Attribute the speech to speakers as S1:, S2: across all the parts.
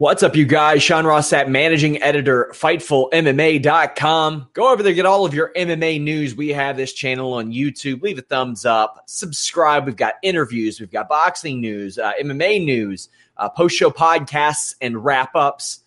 S1: What's up, you guys? Sean Ross Sapp, managing editor, FightfulMMA.com. Go over there, get all of your MMA news. We have this channel on YouTube. Leave a thumbs up, subscribe. We've got interviews, we've got boxing news, uh, MMA news, uh, post show podcasts, and wrap ups,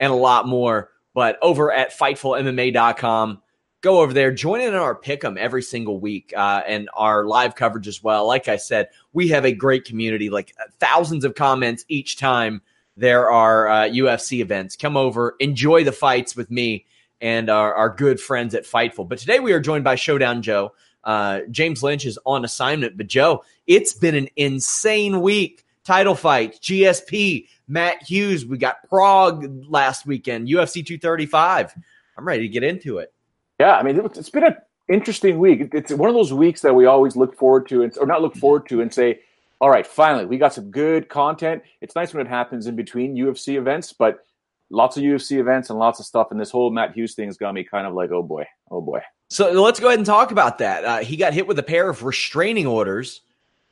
S1: and a lot more. But over at FightfulMMA.com, go over there, join in on our pick 'em every single week uh, and our live coverage as well. Like I said, we have a great community, like thousands of comments each time there are uh, UFC events. Come over, enjoy the fights with me and our, our, good friends at Fightful. But today we are joined by Showdown Joe. Uh, James Lynch is on assignment, but Joe, it's been an insane week. Title fight, GSP, Matt Hughes. We got Prague last weekend, UFC 235. I'm ready to get into it.
S2: Yeah, I mean, it's been an interesting week. It's one of those weeks that we always look forward to, and, or not look forward to, and say, all right, finally, we got some good content. It's nice when it happens in between UFC events, but lots of UFC events and lots of stuff. And this whole Matt Hughes thing has got me kind of like, oh boy, oh boy.
S1: So let's go ahead and talk about that. Uh, he got hit with a pair of restraining orders,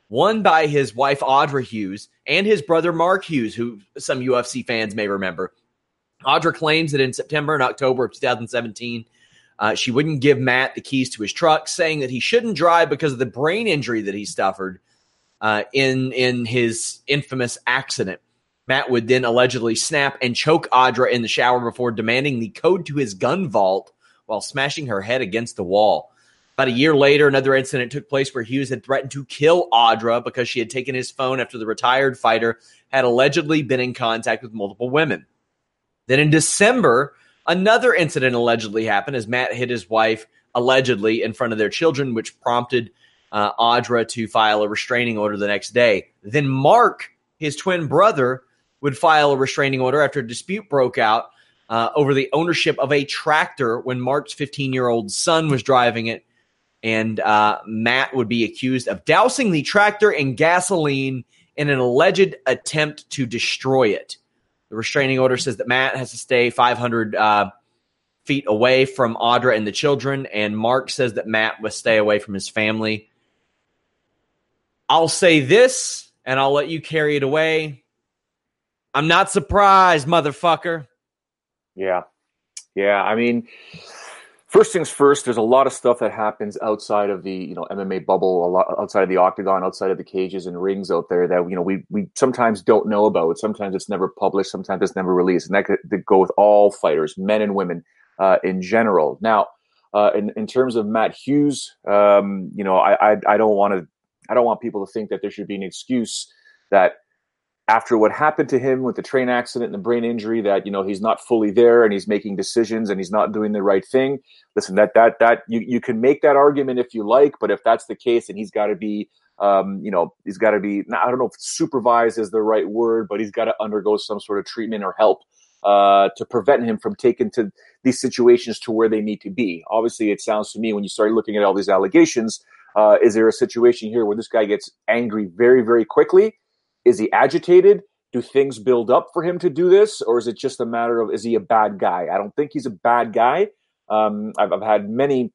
S1: one by his wife, Audra Hughes, and his brother, Mark Hughes, who some UFC fans may remember. Audra claims that in September and October of 2017, uh, she wouldn't give Matt the keys to his truck, saying that he shouldn't drive because of the brain injury that he suffered uh, in in his infamous accident. Matt would then allegedly snap and choke Audra in the shower before demanding the code to his gun vault while smashing her head against the wall. About a year later, another incident took place where Hughes had threatened to kill Audra because she had taken his phone after the retired fighter had allegedly been in contact with multiple women. Then in December, another incident allegedly happened as Matt hit his wife allegedly in front of their children, which prompted uh, Audra to file a restraining order the next day. Then Mark, his twin brother, would file a restraining order after a dispute broke out uh, over the ownership of a tractor when Mark's 15 year old son was driving it. And uh, Matt would be accused of dousing the tractor in gasoline in an alleged attempt to destroy it. The restraining order says that Matt has to stay 500 uh, feet away from Audra and the children, and Mark says that Matt must stay away from his family. I'll say this and I'll let you carry it away. I'm not surprised, motherfucker.
S2: Yeah. Yeah. I mean, first things first, there's a lot of stuff that happens outside of the, you know, MMA bubble, a lot outside of the octagon, outside of the cages and rings out there that, you know, we, we sometimes don't know about. Sometimes it's never published. Sometimes it's never released. And that could go with all fighters, men and women uh, in general. Now, uh, in, in terms of Matt Hughes, um, you know, I, I, I don't want to I don't want people to think that there should be an excuse that after what happened to him with the train accident and the brain injury that you know he's not fully there and he's making decisions and he's not doing the right thing. Listen that that that you, you can make that argument if you like but if that's the case and he's got to be um, you know he's got to be i don't know if supervised is the right word but he's got to undergo some sort of treatment or help uh, to prevent him from taking to these situations to where they need to be. Obviously it sounds to me when you start looking at all these allegations uh, is there a situation here where this guy gets angry very, very quickly? Is he agitated? Do things build up for him to do this, or is it just a matter of is he a bad guy? I don't think he's a bad guy. Um, I've, I've had many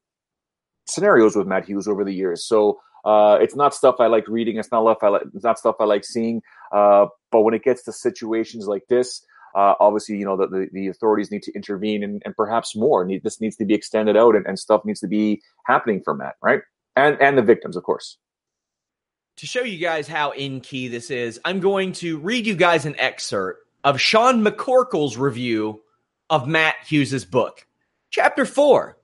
S2: scenarios with Matt Hughes over the years, so uh, it's not stuff I like reading. It's not stuff I like. It's not stuff I like seeing. Uh, but when it gets to situations like this, uh, obviously, you know, the, the, the, authorities need to intervene and, and perhaps more. Need, this needs to be extended out and, and stuff needs to be happening for Matt, right? And and the victims, of course.
S1: To show you guys how in key this is, I'm going to read you guys an excerpt of Sean McCorkle's review of Matt Hughes' book. Chapter 4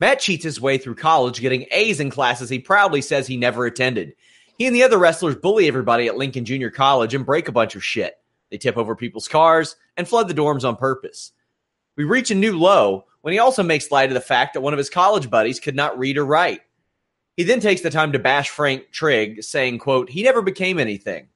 S1: Matt cheats his way through college, getting A's in classes he proudly says he never attended. He and the other wrestlers bully everybody at Lincoln Junior College and break a bunch of shit. They tip over people's cars and flood the dorms on purpose. We reach a new low when he also makes light of the fact that one of his college buddies could not read or write. He then takes the time to bash Frank Trigg, saying, quote, he never became anything.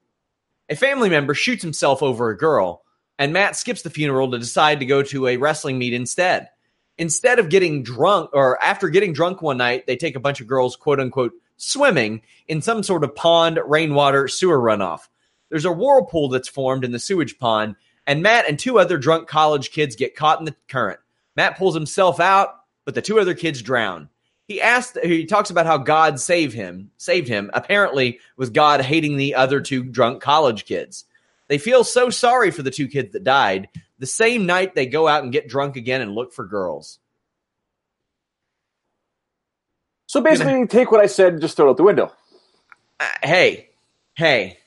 S1: A family member shoots himself over a girl, and Matt skips the funeral to decide to go to a wrestling meet instead. Instead of getting drunk, or after getting drunk one night, they take a bunch of girls, quote unquote, swimming in some sort of pond, rainwater, sewer runoff. There's a whirlpool that's formed in the sewage pond, and Matt and two other drunk college kids get caught in the current. Matt pulls himself out, but the two other kids drown. He asked he talks about how God saved him, saved him, apparently with God hating the other two drunk college kids. They feel so sorry for the two kids that died. The same night they go out and get drunk again and look for girls.
S2: So basically, you take what I said and just throw it out the window.
S1: Uh, hey, hey,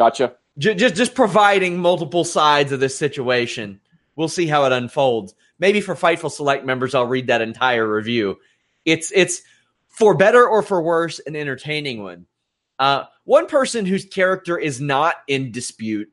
S2: Gotcha.
S1: J- just just providing multiple sides of this situation. We'll see how it unfolds. Maybe for Fightful Select members, I'll read that entire review. It's it's for better or for worse, an entertaining one. Uh, one person whose character is not in dispute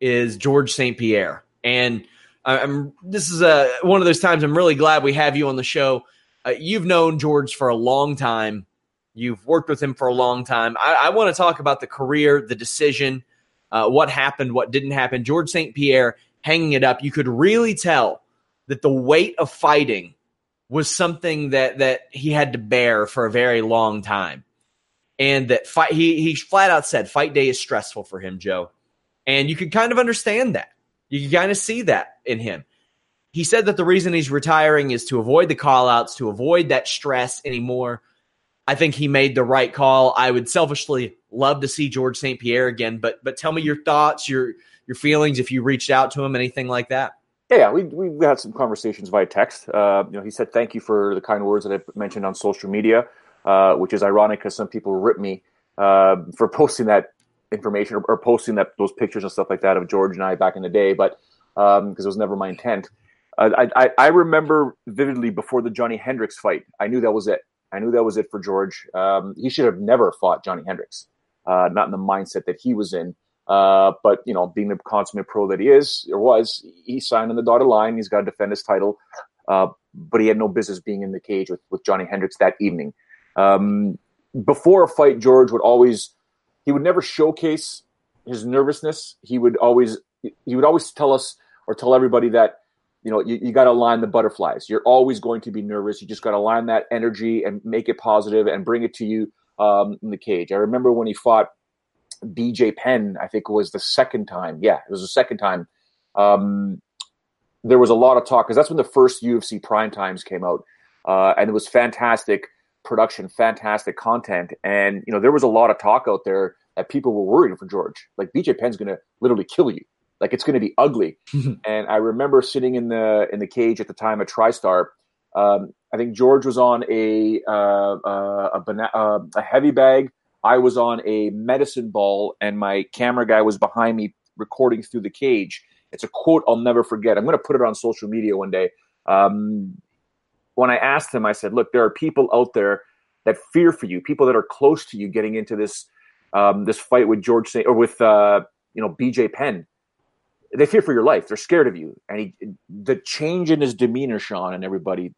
S1: is George St. Pierre, and I'm this is a one of those times I'm really glad we have you on the show. Uh, you've known George for a long time. You've worked with him for a long time. I, I want to talk about the career, the decision, uh, what happened, what didn't happen. George St. Pierre hanging it up. You could really tell that the weight of fighting was something that that he had to bear for a very long time, and that fight he he flat out said fight day is stressful for him, Joe, and you could kind of understand that. You can kind of see that in him. He said that the reason he's retiring is to avoid the callouts, to avoid that stress anymore. I think he made the right call. I would selfishly love to see George St. Pierre again, but but tell me your thoughts, your your feelings if you reached out to him, anything like that.
S2: Yeah, we we had some conversations via text. Uh, you know, he said thank you for the kind words that I mentioned on social media, uh, which is ironic because some people rip me uh, for posting that information or, or, posting that those pictures and stuff like that of George and I back in the day, but because um, it was never my intent. I, I, I remember vividly before the Johnny Hendricks fight. I knew that was it. I knew that was it for George. Um, he should have never fought Johnny Hendricks, uh, not in the mindset that he was in. Uh, but you know, being the consummate pro that he is or was, he signed on the dotted line. He's got to defend his title, uh, but he had no business being in the cage with, with Johnny Hendricks that evening. Um, before a fight, George would always he would never showcase his nervousness. He would always he would always tell us or tell everybody that you know you, you got to line the butterflies. You're always going to be nervous. You just got to line that energy and make it positive and bring it to you um, in the cage. I remember when he fought BJ Penn, I think it was the second time. Yeah, it was the second time. Um, there was a lot of talk because that's when the first UFC prime times came out, uh, and it was fantastic production, fantastic content, and you know there was a lot of talk out there that people were worried for George. Like BJ Penn's going to literally kill you. Like it's going to be ugly. and I remember sitting in the in the cage at the time at TriStar. Um, I think George was on a uh, uh, a, bana- uh, a heavy bag I was on a medicine ball and my camera guy was behind me recording through the cage. It's a quote I'll never forget. I'm going to put it on social media one day. Um, when I asked him, I said, "Look, there are people out there that fear for you, people that are close to you, getting into this um, this fight with George Saint or with uh, you know BJ Penn. They fear for your life. They're scared of you." And he, the change in his demeanor, Sean, and everybody,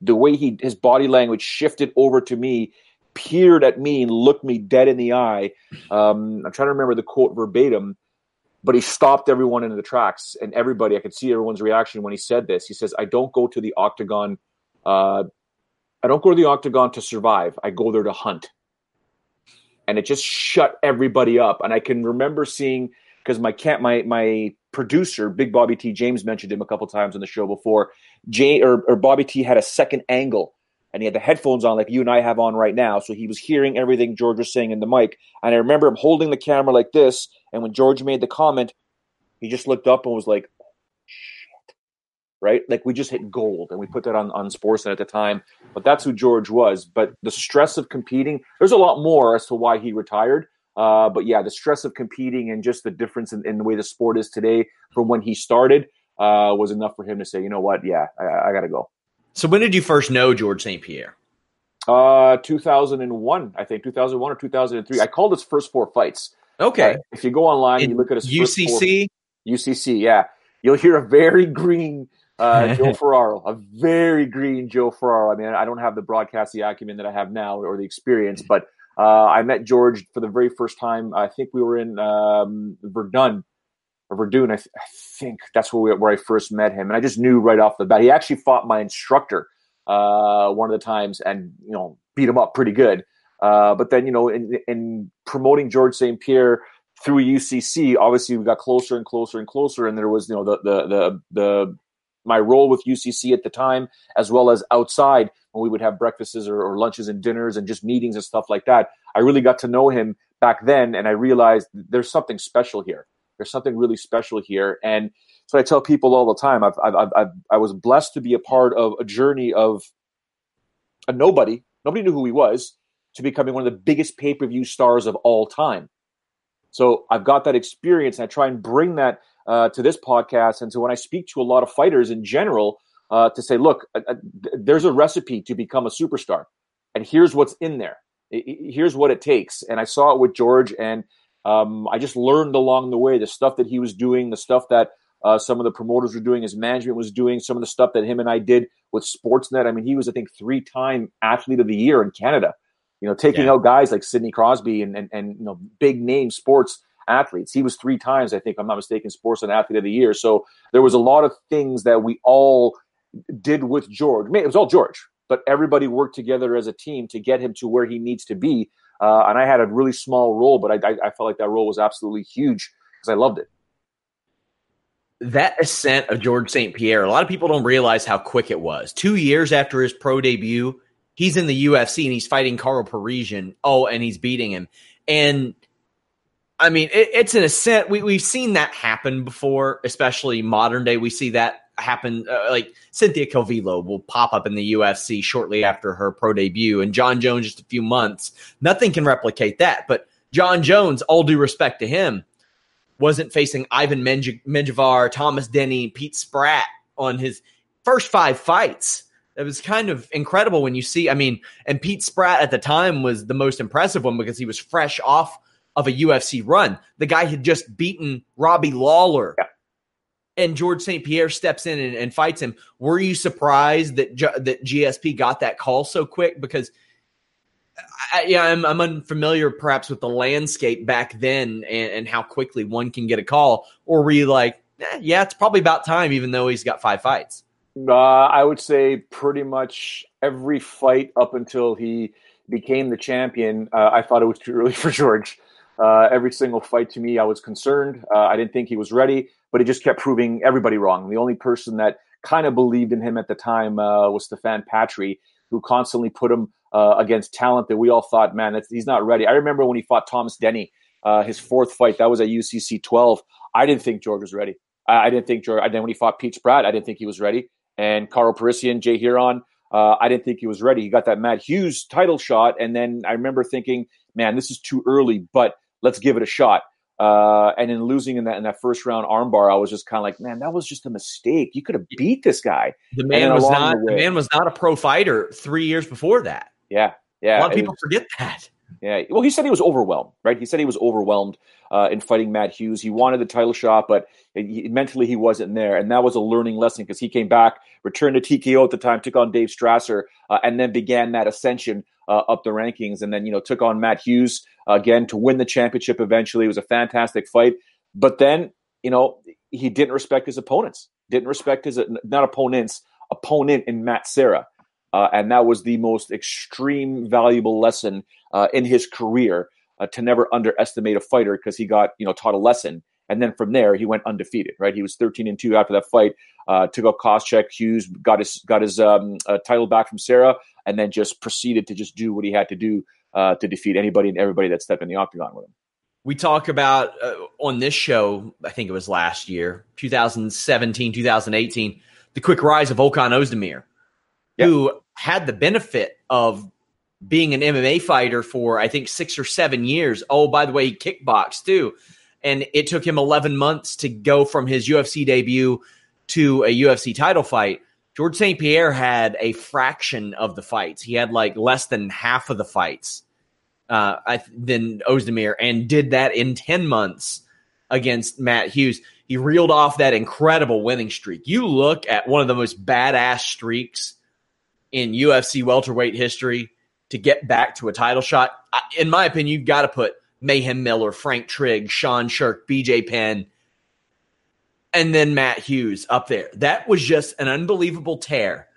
S2: the way he his body language shifted over to me peered at me and looked me dead in the eye. Um, I'm trying to remember the quote verbatim, but he stopped everyone in the tracks and everybody. I could see everyone's reaction when he said this. He says, "I don't go to the octagon. Uh, I don't go to the octagon to survive. I go there to hunt." And it just shut everybody up. And I can remember seeing because my cat, my my producer, Big Bobby T. James mentioned him a couple times on the show before. Jay or, or Bobby T. had a second angle and he had the headphones on like you and I have on right now. So he was hearing everything George was saying in the mic. And I remember him holding the camera like this. And when George made the comment, he just looked up and was like, shit. Right? Like we just hit gold. And we put that on, on Sportsnet at the time. But that's who George was. But the stress of competing, there's a lot more as to why he retired. Uh, but yeah, the stress of competing and just the difference in, in the way the sport is today from when he started uh, was enough for him to say, you know what, yeah, I, I got to go.
S1: So when did you first know George St. Pierre?
S2: Uh, 2001, I think 2001 or 2003. I called his first four fights.
S1: Okay. Uh,
S2: if you go online, and you look at his
S1: UCC.
S2: Four, UCC, yeah, you'll hear a very green uh, Joe Ferraro, a very green Joe Ferraro. I mean, I don't have the broadcasting acumen that I have now or the experience, but uh, I met George for the very first time. I think we were in um, Verdun Verdun. I, th- I, think that's where we, where I first met him, and I just knew right off the bat. He actually fought my instructor uh, one of the times, and you know beat him up pretty good. Uh, but then you know, in, in promoting George St. Pierre through UCC, obviously we got closer and closer and closer, and there was you know the the the the my role with UCC at the time, as well as outside when we would have breakfasts or, or, lunches and dinners and just meetings and stuff like that. I really got to know him back then, and I realized there's something special here. There's something really special here, and so I tell people all the time. I've, I've, I've, i was blessed to be a part of a journey of a nobody. Nobody knew who he was to becoming one of the biggest pay per view stars of all time. So I've got that experience, and I try and bring that uh, to this podcast and so when I speak to a lot of fighters in general uh, to say, look, uh, uh there's a recipe to become a superstar, and here's what's in there. Here's what it takes. And I saw it with George, and um, I just learned along the way the stuff that he was doing, the stuff that uh, some of the promoters were doing, his management was doing, some of the stuff that him and I did with Sportsnet. I mean, he was, I think, three time athlete of the year in Canada. You know, taking yeah. out guys like Sidney Crosby and, and and you know big name sports athletes. He was three times, I think, I'm not mistaken, Sportsnet Athlete of the Year. So there was a lot of things that we all did with George. It was all George, but everybody worked together as a team to get him to where he needs to be. Uh, and I had a really small role, but I, I, I felt like that role was absolutely huge because I loved it.
S1: That ascent of George St. Pierre, a lot of people don't realize how quick it was. Two years after his pro debut, he's in the UFC and he's fighting Karo Parisyan. Oh, and he's beating him. And I mean, it, it's an ascent. We, we've seen that happen before, especially modern day. We see that happen. Uh, like Cynthia Calvillo will pop up in the UFC shortly after her pro debut, and Jon Jones just a few months. Nothing can replicate that. But Jon Jones, all due respect to him, wasn't facing Ivan Menjivar, Thomas Denny, Pete Spratt on his first five fights. It was kind of incredible when you see. I mean, and Pete Spratt at the time was the most impressive one because he was fresh off of a UFC run. The guy had just beaten Robbie Lawler. Yeah. And George St. Pierre steps in and, and, fights him. Were you surprised that that GSP got that call so quick? Because I, yeah, I'm, I'm, unfamiliar perhaps with the landscape back then and, and how quickly one can get a call. Or were you like, eh, yeah, it's probably about time, even though he's got five fights?
S2: Uh, I would say pretty much every fight up until he became the champion. Uh, I thought it was too early for George. Uh, every single fight to me, I was concerned. Uh, I didn't think he was ready, but he just kept proving everybody wrong. The only person that kind of believed in him at the time uh, was Stéphane Patry, who constantly put him uh, against talent that we all thought, man, he's not ready. I remember when he fought Thomas Denny, uh, his fourth fight, that was at UCC 12. I didn't think George was ready. I, I didn't think George. And then when he fought Pete Spratt, I didn't think he was ready. And Karo Parisyan, Jay Hieron, uh, I didn't think he was ready. He got that Matt Hughes title shot, and then I remember thinking, man, this is too early. But let's give it a shot. Uh, and in losing in that in that first round armbar, I was just kind of like, man, that was just a mistake. You could have beat this guy.
S1: The man was not the, the, man was not a pro fighter three years before that.
S2: Yeah, yeah.
S1: A lot of people was, forget that.
S2: Yeah. Well, he said he was overwhelmed, right? He said he was overwhelmed uh, in fighting Matt Hughes. He wanted the title shot, but he, mentally he wasn't there, and that was a learning lesson because he came back, returned to TKO at the time, took on Dave Strasser, uh, and then began that ascension uh, up the rankings, and then you know took on Matt Hughes again to win the championship. Eventually, it was a fantastic fight, but then you know he didn't respect his opponents, didn't respect his not opponents, opponent in Matt Serra. Uh, and that was the most extreme valuable lesson uh, in his career uh, to never underestimate a fighter because he got you know taught a lesson. And then from there he went undefeated right? He was 13 and 2 after that fight uh, took out Koscheck Hughes got his got his um, uh, title back from Serra and then just proceeded to just do what he had to do uh, to defeat anybody and everybody that stepped in the octagon with him.
S1: We talk about uh, on this show I think it was last year 2017 2018 the quick rise of Volkan Ozdemir who had the benefit of being an MMA fighter for I think six or seven years. Oh, by the way, he kickboxed too. And it took him 11 months to go from his UFC debut to a UFC title fight. George St. Pierre had a fraction of the fights. He had like less than half of the fights uh, than Ozdemir and did that in 10 months against Matt Hughes. He reeled off that incredible winning streak. You look at one of the most badass streaks in UFC welterweight history to get back to a title shot. In my opinion, you've got to put Mayhem Miller, Frank Trigg, Sean Sherk, BJ Penn, and then Matt Hughes up there. That was just an unbelievable tear.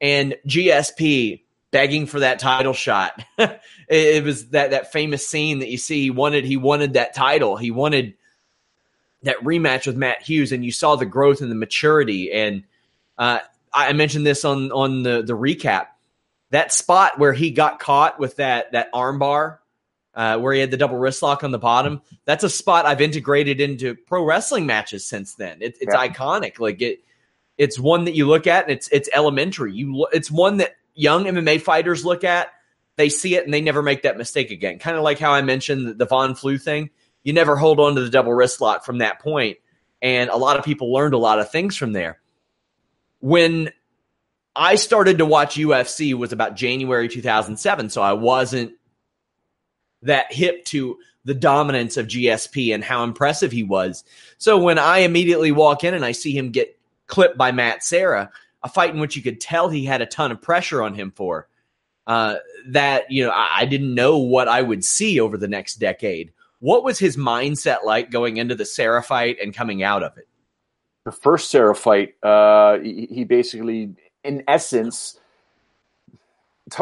S1: And GSP begging for that title shot. it, it, was that that famous scene that you see. He wanted he wanted that title. He wanted that rematch with Matt Hughes, and you saw the growth and the maturity. And uh, I mentioned this on on the the recap. That spot where he got caught with that that armbar uh, where he had the double wrist lock on the bottom. That's a spot I've integrated into pro wrestling matches since then. It, it's yeah. iconic. Like it, it's one that you look at and it's it's elementary. You it's one that young MMA fighters look at. They see it and they never make that mistake again. Kind of like how I mentioned the, the Von Flue thing. You never hold on to the double wrist lock from that point, and a lot of people learned a lot of things from there. When I started to watch UFC was about January 2007, so I wasn't that hip to the dominance of GSP and how impressive he was. So when I immediately walk in and I see him get clipped by Matt Serra, a fight in which you could tell he had a ton of pressure on him for, uh, that you know I, I didn't know what I would see over the next decade. What was his mindset like going into the Serra fight and coming out of it?
S2: The first fight, uh, he, he basically, in essence,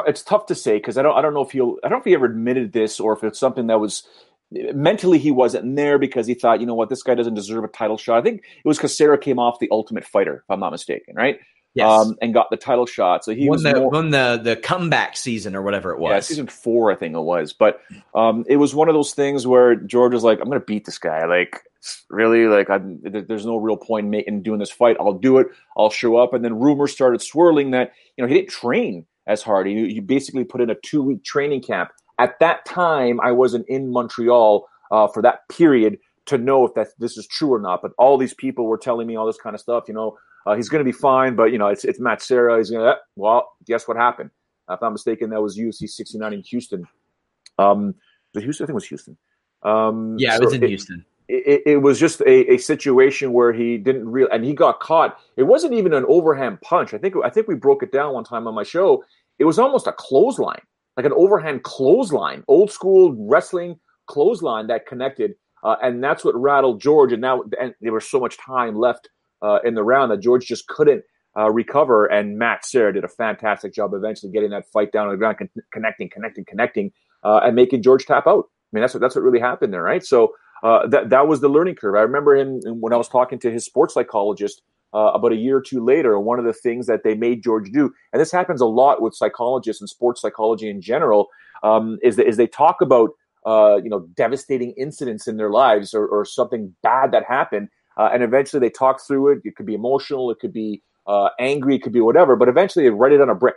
S2: it's tough to say because I don't I don't know if he'll I don't know if he ever admitted this or if it's something that was mentally he wasn't there because he thought you know what this guy doesn't deserve a title shot. I think it was because Serra came off the Ultimate Fighter if I'm not mistaken, right? Yes. Um, and got the title shot. So he
S1: won
S2: was
S1: the
S2: more,
S1: won the the comeback season or whatever it was.
S2: Yeah, season four I think it was. But um, it was one of those things where George was like, "I'm going to beat this guy." Like really, like I'm, there's no real point in, doing this fight. I'll do it. I'll show up. And then rumors started swirling that you know he didn't train as hard. He, you basically put in a two week training camp. At that time, I wasn't in Montreal uh, for that period to know if that this is true or not. But all these people were telling me all this kind of stuff. You know, uh, he's going to be fine, but you know, it's it's Matt Serra. He's going to. Well, guess what happened? If I'm not mistaken, that was UFC 69 in Houston. Um, the Houston, I think it was Houston.
S1: Um, yeah, so it was in it, Houston
S2: it, it, was just a, a situation where he didn't real and he got caught. It wasn't even an overhand punch. I think I think we broke it down one time on my show. It was almost a clothesline, like an overhand clothesline, old school wrestling clothesline that connected, uh, and that's what rattled George. And now and there was so much time left uh, in the round that George just couldn't uh, recover. And Matt Serra did a fantastic job eventually getting that fight down on the ground, con- connecting, connecting, connecting, uh, and making George tap out. I mean, that's what that's what really happened there, right? So uh, that that was the learning curve. I remember him when I was talking to his sports psychologist uh, about a year or two later. One of the things that they made George do, and this happens a lot with psychologists and sports psychology in general, um, is that is they talk about uh, you know devastating incidents in their lives or, or something bad that happened, uh, and eventually they talk through it. It could be emotional, it could be uh, angry, it could be whatever, but eventually they write it on a brick,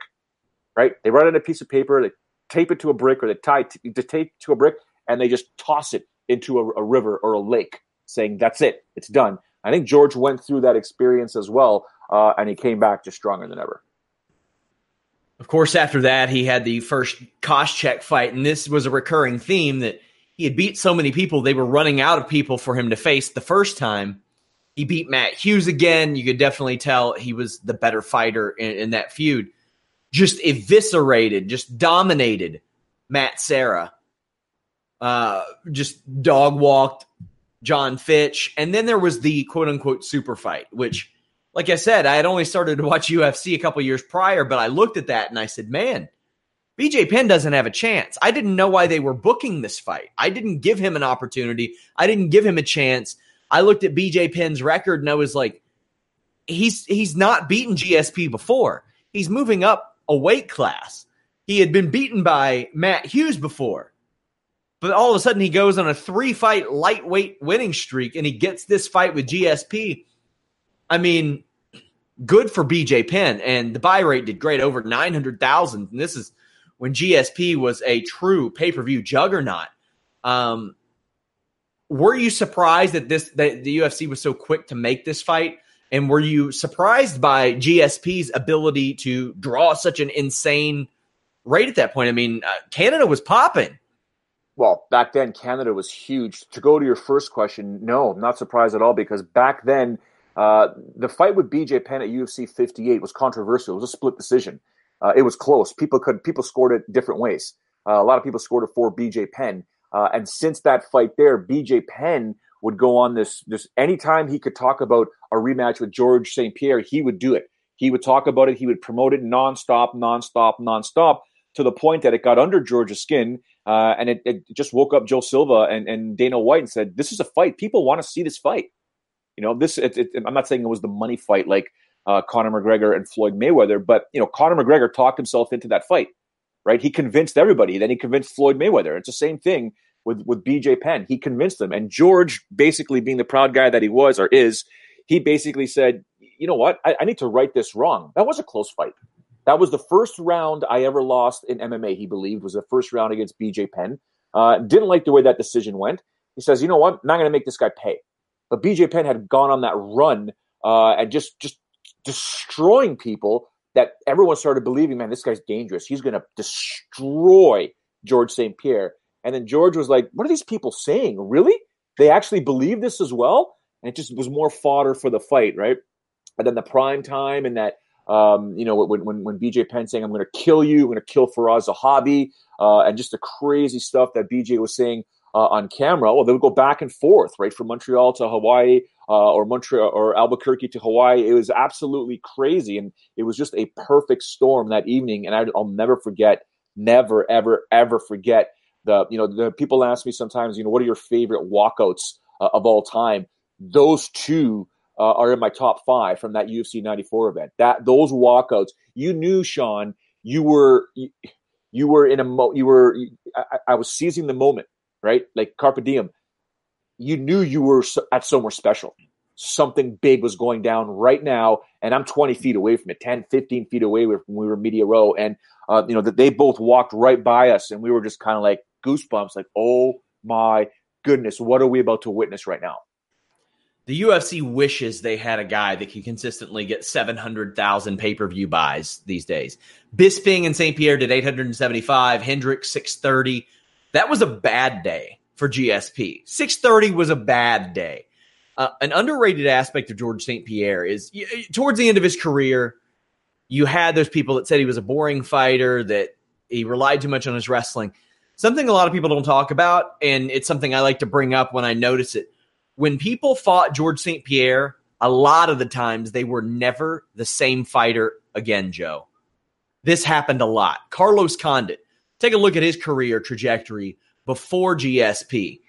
S2: right? They write it on a piece of paper, they tape it to a brick, or they tie t- tape to a brick, and they just toss it into a, a river or a lake, saying, That's it, it's done. I think George went through that experience as well, uh, and he came back just stronger than ever.
S1: Of course, after that, he had the first Koscheck fight, and this was a recurring theme that he had beat so many people, they were running out of people for him to face the first time. He beat Matt Hughes again. You could definitely tell he was the better fighter in, in that feud. Just eviscerated, just dominated Matt Serra uh, just dog walked Jon Fitch. And then there was the quote unquote super fight, which, like I said, I had only started to watch UFC a couple years prior, but I looked at that and I said, man, BJ Penn doesn't have a chance. I didn't know why they were booking this fight. I didn't give him an opportunity. I didn't give him a chance. I looked at BJ Penn's record and I was like, he's he's not beaten GSP before. He's moving up a weight class. He had been beaten by Matt Hughes before. But all of a sudden, he goes on a three fight lightweight winning streak and he gets this fight with GSP. I mean, good for BJ Penn. And the buy rate did great, over 900,000. And this is when GSP was a true pay per view juggernaut. Um, were you surprised that this that the UFC was so quick to make this fight? And were you surprised by GSP's ability to draw such an insane rate at that point? I mean, uh, Canada was popping.
S2: Well, back then Canada was huge. To go to your first question, no, I'm not surprised at all because back then uh, the fight with BJ Penn at UFC 58 was controversial. It was a split decision. Uh, it was close. People could people scored it different ways. Uh, a lot of people scored it for BJ Penn. Uh, and since that fight there, BJ Penn would go on this this anytime he could talk about a rematch with George St. Pierre, he would do it. He would talk about it. He would promote it nonstop, nonstop, nonstop, to the point that it got under George's skin, uh, and it, it, just woke up Joe Silva and, and Dana White and said, "This is a fight. People want to see this fight." You know, this. It, it, I'm not saying it was the money fight like uh, Conor McGregor and Floyd Mayweather, but you know, Conor McGregor talked himself into that fight, right? He convinced everybody. Then he convinced Floyd Mayweather. It's the same thing with with BJ Penn. He convinced them, and George, basically being the proud guy that he was or is, he basically said, "You know what? I, I need to right this wrong. That was a close fight. That was the first round I ever lost in MMA. He believed was the first round against BJ Penn. Uh, didn't like the way that decision went. He says, "You know what? I'm not going to make this guy pay." But BJ Penn had gone on that run uh, and just just destroying people that everyone started believing, man, this guy's dangerous. He's going to destroy George St. Pierre. And then George was like, what are these people saying? Really? They actually believe this as well? And it just was more fodder for the fight, right? And then the prime time and that, um, you know, when, when, when BJ Penn saying, I'm going to kill you, I'm going to kill Firas Zahabi, uh, and just the crazy stuff that BJ was saying uh, on camera. Well, they would go back and forth, right, from Montreal to Hawaii, uh, or Montreal or Albuquerque to Hawaii. It was absolutely crazy, and it was just a perfect storm that evening. And I, will never forget, never, ever, ever forget the. You know, the people ask me sometimes, you know, what are your favorite walkouts uh, of all time? Those two. Uh, are in my top five from that UFC 94 event. That those walkouts, you knew, Sean, you were you, you were in a mo- you were I, I was seizing the moment right? Like carpe diem. You knew you were at somewhere special. Something big was going down right now, and I'm 20 feet away from it, 10, 15 feet away from we were media row, and uh, you know that they both walked right by us, and we were just kind of like goosebumps, like, oh my goodness, what are we about to witness right now?
S1: The UFC wishes they had a guy that can consistently get 700,000 pay per view buys these days. Bisping and St. Pierre did 875, Hendricks 630. That was a bad day for GSP. 630 was a bad day. Uh, an underrated aspect of George St. Pierre is towards the end of his career, you had those people that said he was a boring fighter, that he relied too much on his wrestling. Something a lot of people don't talk about, and it's something I like to bring up when I notice it. When people fought George St. Pierre, a lot of the times they were never the same fighter again, Joe. This happened a lot. Carlos Condit, take a look at his career trajectory before GSP.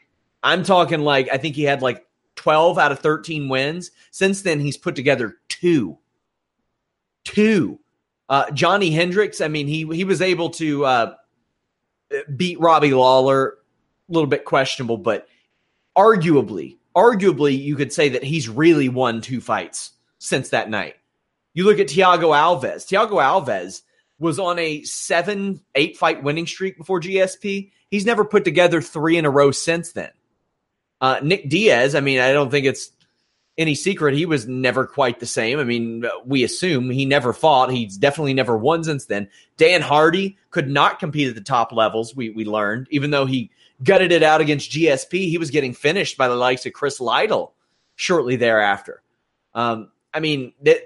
S1: I'm talking like I think he had like 12 out of 13 wins. Since then, he's put together two. Two. Uh, Johnny Hendricks, I mean, he he was able to uh, beat Robbie Lawler, a little bit questionable, but arguably, arguably, you could say that he's really won two fights since that night. You look at Thiago Alves. Thiago Alves was on a seven, eight fight winning streak before GSP. He's never put together three in a row since then. Uh, Nick Diaz, I mean, I don't think it's any secret he was never quite the same. I mean, we assume he never fought. He's definitely never won since then. Dan Hardy could not compete at the top levels, we, we learned, even though he gutted it out against GSP. He was getting finished by the likes of Chris Lytle shortly thereafter. Um, I mean, that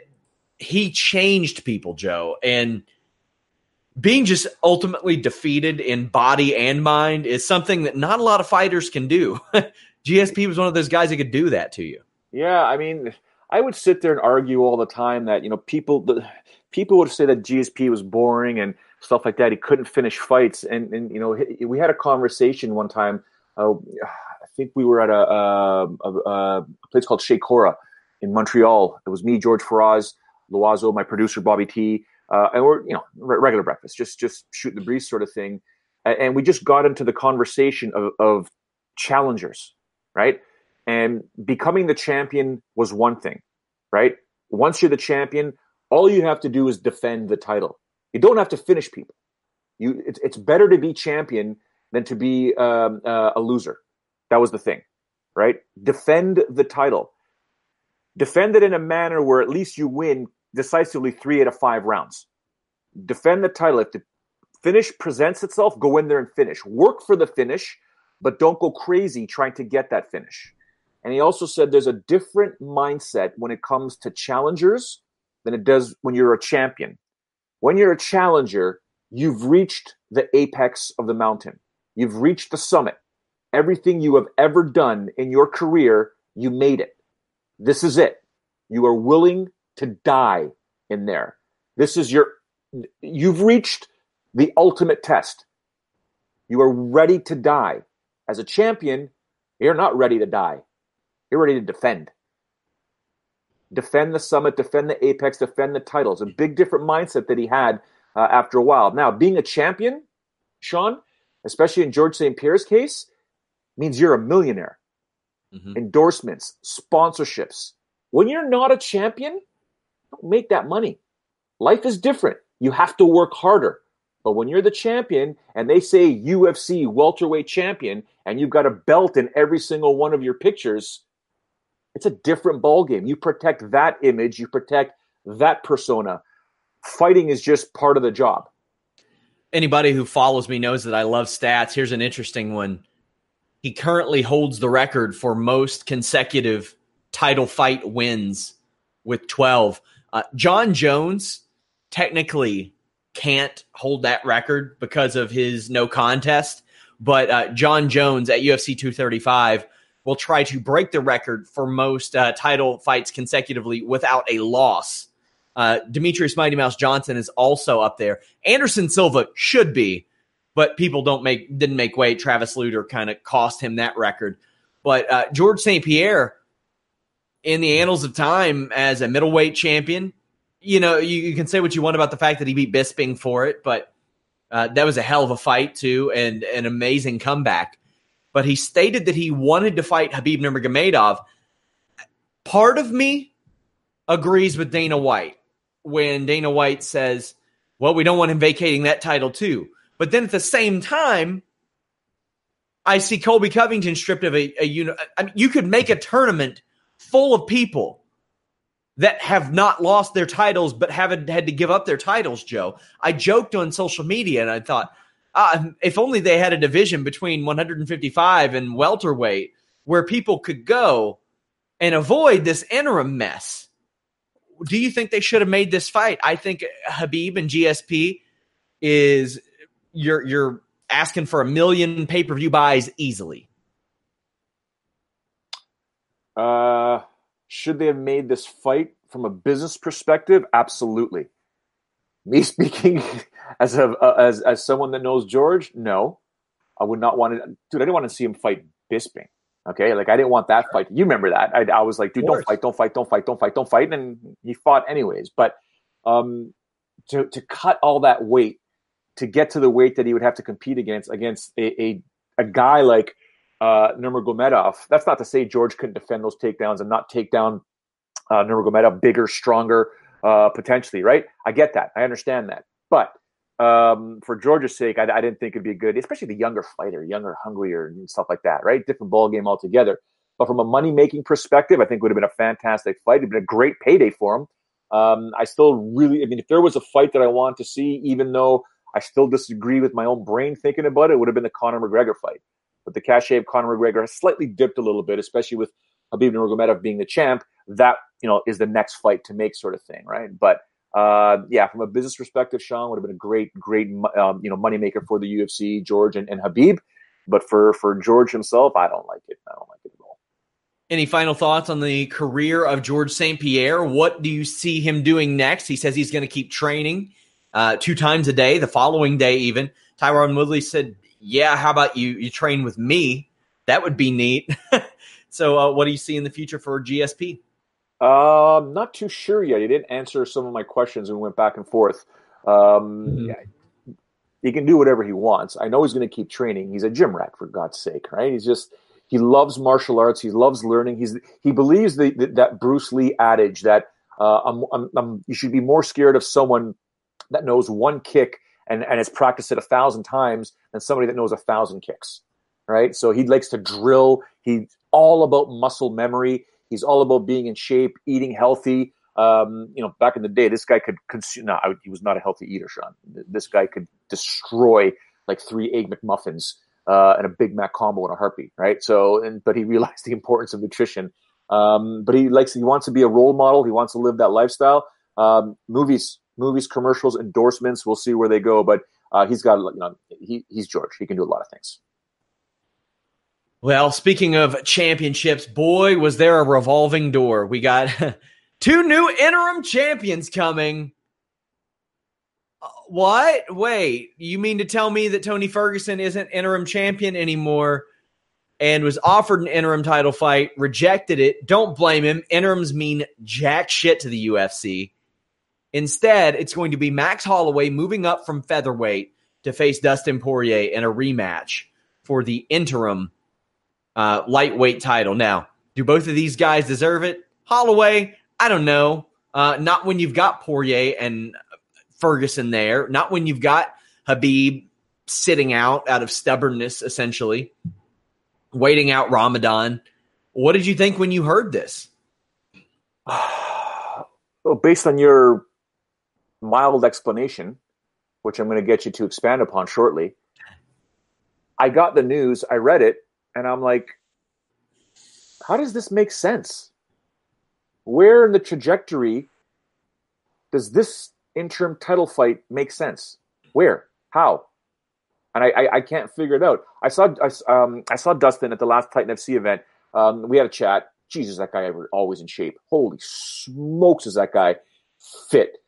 S1: he changed people, Joe. And – being just ultimately defeated in body and mind is something that not a lot of fighters can do. GSP was one of those guys that could do that to you.
S2: Yeah, I mean, I would sit there and argue all the time that you know people the, people would say that GSP was boring and stuff like that. He couldn't finish fights, and and you know we had a conversation one time. Uh, I think we were at a, a, a, a place called Chez Cora in Montreal. It was me, George Firas, Loazo, my producer Bobby T, uh, and we're you know regular breakfast, just just shoot the breeze sort of thing, and we just got into the conversation of, of challengers, right? And becoming the champion was one thing, right? Once you're the champion, all you have to do is defend the title. You don't have to finish people. You, it's, it's better to be champion than to be um, uh, a loser. That was the thing, right? Defend the title. Defend it in a manner where at least you win decisively three out of five rounds. Defend the title. If the finish presents itself, go in there and finish. Work for the finish, but don't go crazy trying to get that finish. And he also said there's a different mindset when it comes to challengers than it does when you're a champion. When you're a challenger, you've reached the apex of the mountain. You've reached the summit. Everything you have ever done in your career, you made it. This is it. You are willing to die in there. This is your, you've reached the ultimate test. You are ready to die. As a champion, you're not ready to die. You're ready to defend. Defend the summit, defend the apex, defend the titles. A big different mindset that he had uh, after a while. Now, being a champion, Sean, especially in George St. Pierre's case, means you're a millionaire. Mm-hmm. Endorsements, sponsorships. When you're not a champion, don't make that money. Life is different. You have to work harder. But when you're the champion and they say UFC welterweight champion and you've got a belt in every single one of your pictures, it's a different ball game. You protect that image, you protect that persona. Fighting is just part of the job.
S1: Anybody who follows me knows that I love stats. Here's an interesting one. He currently holds the record for most consecutive title fight wins with 12. Uh, Jon Jones technically can't hold that record because of his no contest, but uh, Jon Jones at UFC 235 will try to break the record for most uh, title fights consecutively without a loss. Uh, Demetrious Mighty Mouse Johnson is also up there. Anderson Silva should be, but people don't make didn't make weight. Travis Lutter kind of cost him that record. But uh, George St. Pierre, in the annals of time as a middleweight champion, you know you, you, can say what you want about the fact that he beat Bisping for it, but uh, that was a hell of a fight too, and an amazing comeback but he stated that he wanted to fight Khabib Nurmagomedov. Part of me agrees with Dana White when Dana White says, "Well, we don't want him vacating that title too." But then at the same time, I see Colby Covington stripped of a, a unit. I mean, you could make a tournament full of people that have not lost their titles but haven't had to give up their titles, Joe. I joked on social media and I thought, uh, if only they had a division between 155 and welterweight where people could go and avoid this interim mess. Do you think they should have made this fight? I think Khabib and GSP is you're you're asking for a million pay per view buys easily.
S2: Uh, should they have made this fight from a business perspective? Absolutely. Me speaking as a uh, as as someone that knows George, no, I would not want to. Dude, I didn't want to see him fight Bisping. Okay, like I didn't want that fight. You remember that? I, I was like, dude, don't fight, don't fight, don't fight, don't fight, don't fight, and he fought anyways. But um, to to cut all that weight to get to the weight that he would have to compete against against a a, a guy like uh, Nurmagomedov. That's not to say George couldn't defend those takedowns and not take down uh, Nurmagomedov, bigger, stronger, uh, potentially. Right? I get that. I understand that. But um, for Georgia's sake, I, I, didn't think it'd be good, especially the younger fighter, younger, hungrier, and stuff like that, right? Different ball game altogether. But from a money making perspective, I think it would have been a fantastic fight. It'd been a great payday for him. Um, I still really, I mean, if there was a fight that I want to see, even though I still disagree with my own brain thinking about it, it would have been the Conor McGregor fight. But the cachet of Conor McGregor has slightly dipped a little bit, especially with Khabib Nurmagomedov being the champ. That you know is the next fight to make, sort of thing, right? But uh, yeah, from a business perspective, Sean would have been a great, great, um, you know, moneymaker for the UFC, George and, and Khabib. But for for George himself, I don't like it. I don't like it at all.
S1: Any final thoughts on the career of George St. Pierre? What do you see him doing next? He says he's going to keep training uh, two times a day, the following day even. Tyron Woodley said, "Yeah, how about you? You train with me? That would be neat." so, uh, what do you see in the future for GSP?
S2: I'm not too sure yet. He didn't answer some of my questions and we went back and forth. Um, mm-hmm. yeah, he can do whatever he wants. I know he's going to keep training. He's a gym rat for God's sake, right? He's just he loves martial arts. He loves learning. He's he believes the, the that Bruce Lee adage that uh, I'm, I'm, I'm, you should be more scared of someone that knows one kick and, and has practiced it a thousand times than somebody that knows a thousand kicks, right? So he likes to drill. He's all about muscle memory. He's all about being in shape, eating healthy. Um, you know, back in the day, this guy could consume. No, I, he was not a healthy eater, Sean. This guy could destroy like three egg McMuffins uh, and a Big Mac combo in a heartbeat, right? So, and but he realized the importance of nutrition. Um, but he likes, he wants to be a role model. He wants to live that lifestyle. Um, movies, movies, commercials, endorsements. We'll see where they go. But uh, he's got, you know, he, he's George. He can do a lot of things.
S1: Well, speaking of championships, boy, was there a revolving door. We got two new interim champions coming. Uh, what? Wait, you mean to tell me that Tony Ferguson isn't interim champion anymore and was offered an interim title fight, rejected it? Don't blame him. Interims mean jack shit to the UFC. Instead, it's going to be Max Holloway moving up from featherweight to face Dustin Poirier in a rematch for the interim uh, lightweight title. Now, do both of these guys deserve it? Holloway, I don't know. Uh, not when you've got Poirier and Ferguson there. Not when you've got Khabib sitting out out of stubbornness, essentially, waiting out Ramadan. What did you think when you heard this?
S2: well, based on your mild explanation, which I'm going to get you to expand upon shortly, I got the news, I read it, and I'm like, how does this make sense? Where in the trajectory does this interim title fight make sense. Where? How? And I, I, I can't figure it out. I saw I, um, I saw Dustin at the last Titan FC event. Um, we had a chat. Jesus, that guy ever always in shape. Holy smokes, is that guy fit?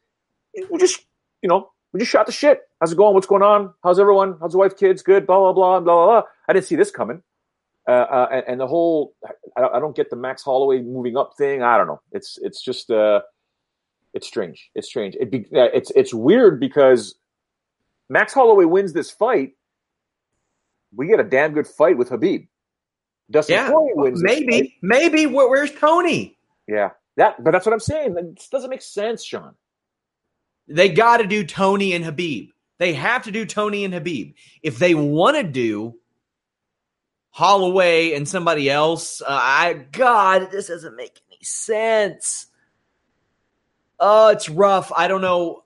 S2: We just, you know, we just shot the shit. How's it going? What's going on? How's everyone? How's the wife, kids? Good. Blah blah blah blah blah. blah. I didn't see this coming. Uh, uh, and, and, the whole, I, I, don't get the Max Holloway moving up thing. I don't know. It's it's just uh, it's strange. It's strange. It be, it's it's weird because Max Holloway wins this fight. We get a damn good fight with Khabib.
S1: Dustin yeah, wins. Maybe, maybe. Where, where's Tony?
S2: Yeah, that. But that's what I'm saying. It doesn't make sense, Sean.
S1: They got to do Tony and Khabib. They have to do Tony and Khabib If they want to do Holloway and somebody else, uh, I God, this doesn't make any sense. Oh, it's rough. I don't know.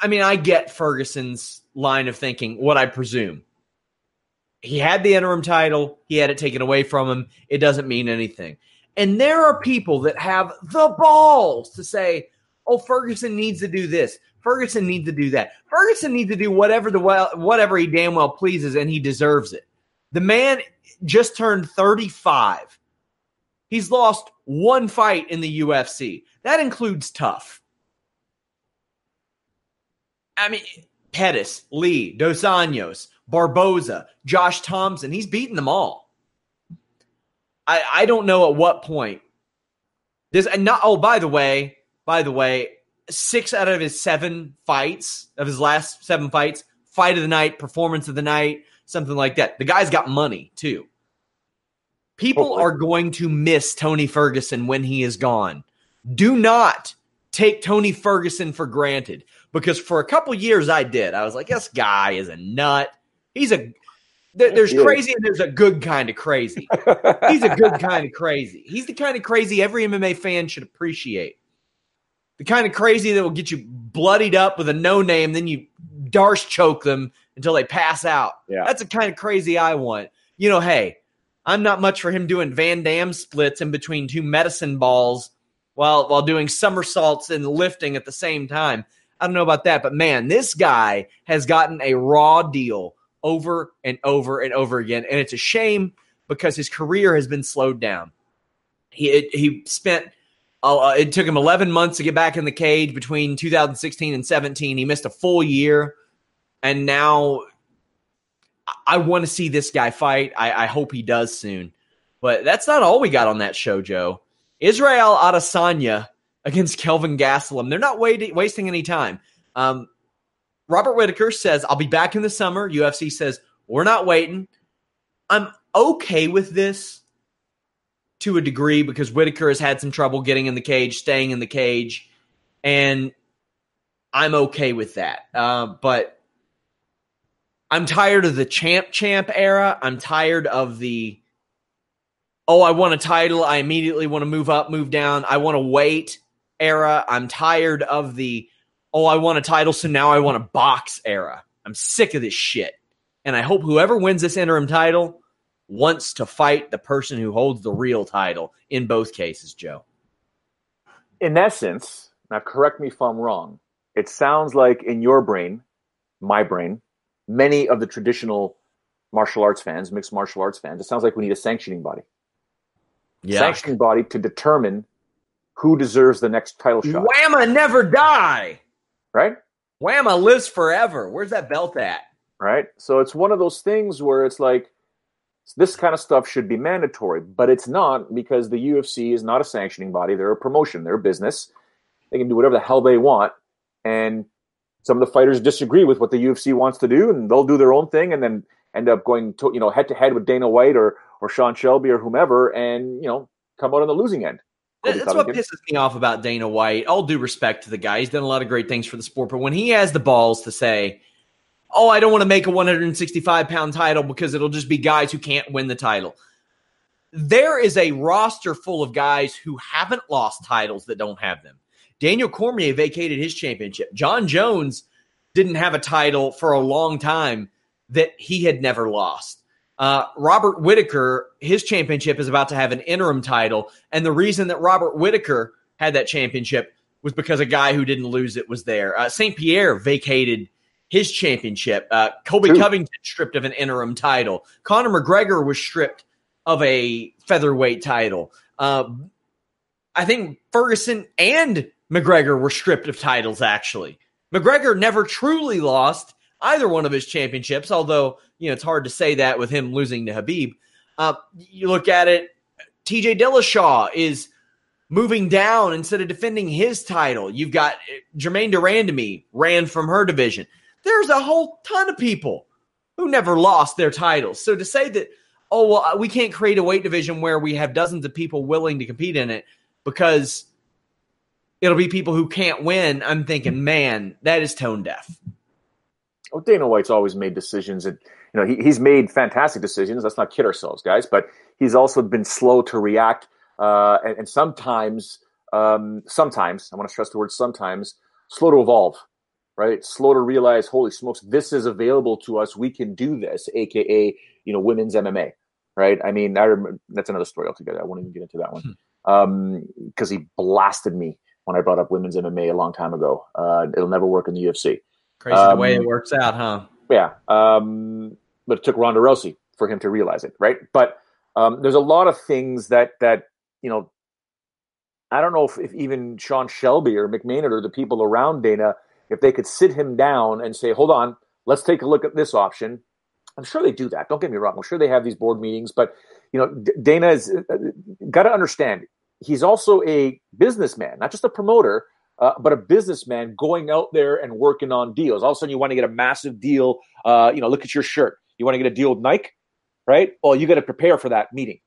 S1: I mean, I get Ferguson's line of thinking, what I presume. He had the interim title, he had it taken away from him. It doesn't mean anything. And there are people that have the balls to say, oh, Ferguson needs to do this. Ferguson needs to do that. Ferguson needs to do whatever the well, whatever he damn well pleases, and he deserves it. The man just turned 35. He's lost one fight in the UFC. That includes tough. I mean, Pettis, Lee, Dos Anjos, Barboza, Josh Thomson. He's beaten them all. I, I don't know at what point. This and not oh, by the way, by the way, six out of his seven fights, of his last seven fights, fight of the night, performance of the night, something like that. The guy's got money too. People Hopefully. are going to miss Tony Ferguson when he is gone. Do not take Tony Ferguson for granted because for a couple years I did. I was like, this guy is a nut. He's a there's crazy and there's a good kind of crazy. He's a good kind of crazy. He's the kind of crazy every MMA fan should appreciate. The kind of crazy that will get you bloodied up with a no name, then you D'Arce choke them until they pass out. Yeah. That's the kind of crazy I want. You know, hey, I'm not much for him doing Van Damme splits in between two medicine balls while while doing somersaults and lifting at the same time. I don't know about that, but man, this guy has gotten a raw deal over and over and over again, and it's a shame because his career has been slowed down. He it, he spent uh, it took him 11 months to get back in the cage between 2016 and 17. He missed a full year, and now I want to see this guy fight. I, I hope he does soon. But that's not all we got on that show, Joe. Israel Adesanya against Kelvin Gastelum. They're not wait- wasting any time. Um, Robert Whitaker says, I'll be back in the summer. UFC says, we're not waiting. I'm okay with this to a degree because Whitaker has had some trouble getting in the cage, staying in the cage, and I'm okay with that. Uh, but I'm tired of the champ champ era. I'm tired of the oh, I want a title. I immediately want to move up, move down. I want to wait era. I'm tired of the oh, I want a title, so now I want a box era. I'm sick of this shit. And I hope whoever wins this interim title wants to fight the person who holds the real title in both cases, Joe.
S2: In essence, now correct me if I'm wrong, it sounds like in your brain, my brain, many of the traditional martial arts fans, mixed martial arts fans, it sounds like we need a sanctioning body. Yeah. Sanctioning body to determine who deserves the next title shot.
S1: WAMMA never die.
S2: Right?
S1: WAMMA lives forever. Where's that belt at?
S2: Right? So it's one of those things where it's like this kind of stuff should be mandatory, but it's not because the UFC is not a sanctioning body. They're a promotion, they're a business. They can do whatever the hell they want. And some of the fighters disagree with what the UFC wants to do, and they'll do their own thing and then end up going to, you know, head to head with Dana White or, or Sean Shelby or whomever and, you know, come out on the losing end.
S1: That's what pisses me off about Dana White. All due respect to the guy, he's done a lot of great things for the sport. But when he has the balls to say, "Oh, I don't want to make a 165 pound title because it'll just be guys who can't win the title," there is a roster full of guys who haven't lost titles that don't have them. Daniel Cormier vacated his championship. Jon Jones didn't have a title for a long time that he had never lost. Uh, Robert Whitaker, his championship is about to have an interim title. And the reason that Robert Whitaker had that championship was because a guy who didn't lose it was there. Uh, St. Pierre vacated his championship. Uh, True. Covington stripped of an interim title. Conor McGregor was stripped of a featherweight title. Uh, I think Ferguson and McGregor were stripped of titles, actually. McGregor never truly lost either one of his championships, although you know it's hard to say that with him losing to Khabib. Uh, you look at it, TJ Dillashaw is moving down instead of defending his title. You've got Germaine de Randamie ran from her division. There's a whole ton of people who never lost their titles. So to say that, oh well, we can't create a weight division where we have dozens of people willing to compete in it because it'll be people who can't win. I'm thinking, man, that is tone deaf
S2: well, Dana White's always made decisions, and you know he, he's made fantastic decisions. Let's not kid ourselves, guys. But he's also been slow to react, uh, and, and, sometimes, um, sometimes I want to stress the word sometimes, slow to evolve, right? Slow to realize, holy smokes, this is available to us. We can do this, aka you know women's MMA, right? I mean, I remember, that's another story altogether. I won't even get into that one because hmm. um, he blasted me when I brought up women's MMA a long time ago. Uh, it'll never work in the UFC.
S1: Crazy um, the way it um, works out, huh?
S2: Yeah. Um, but it took Ronda Rousey for him to realize it, right? But um, there's a lot of things that that you know. I don't know if, if even Sean Shelby or McMahon or the people around Dana, if they could sit him down and say, "Hold on, let's take a look at this option." I'm sure they do that. Don't get me wrong. I'm sure they have these board meetings, but you know, Dana has got to understand he's also a businessman, not just a promoter uh, but a businessman going out there and working on deals. All of a sudden, you want to get a massive deal. Uh, you know, look at your shirt. You want to get a deal with Nike, right? Well, you got to prepare for that meeting.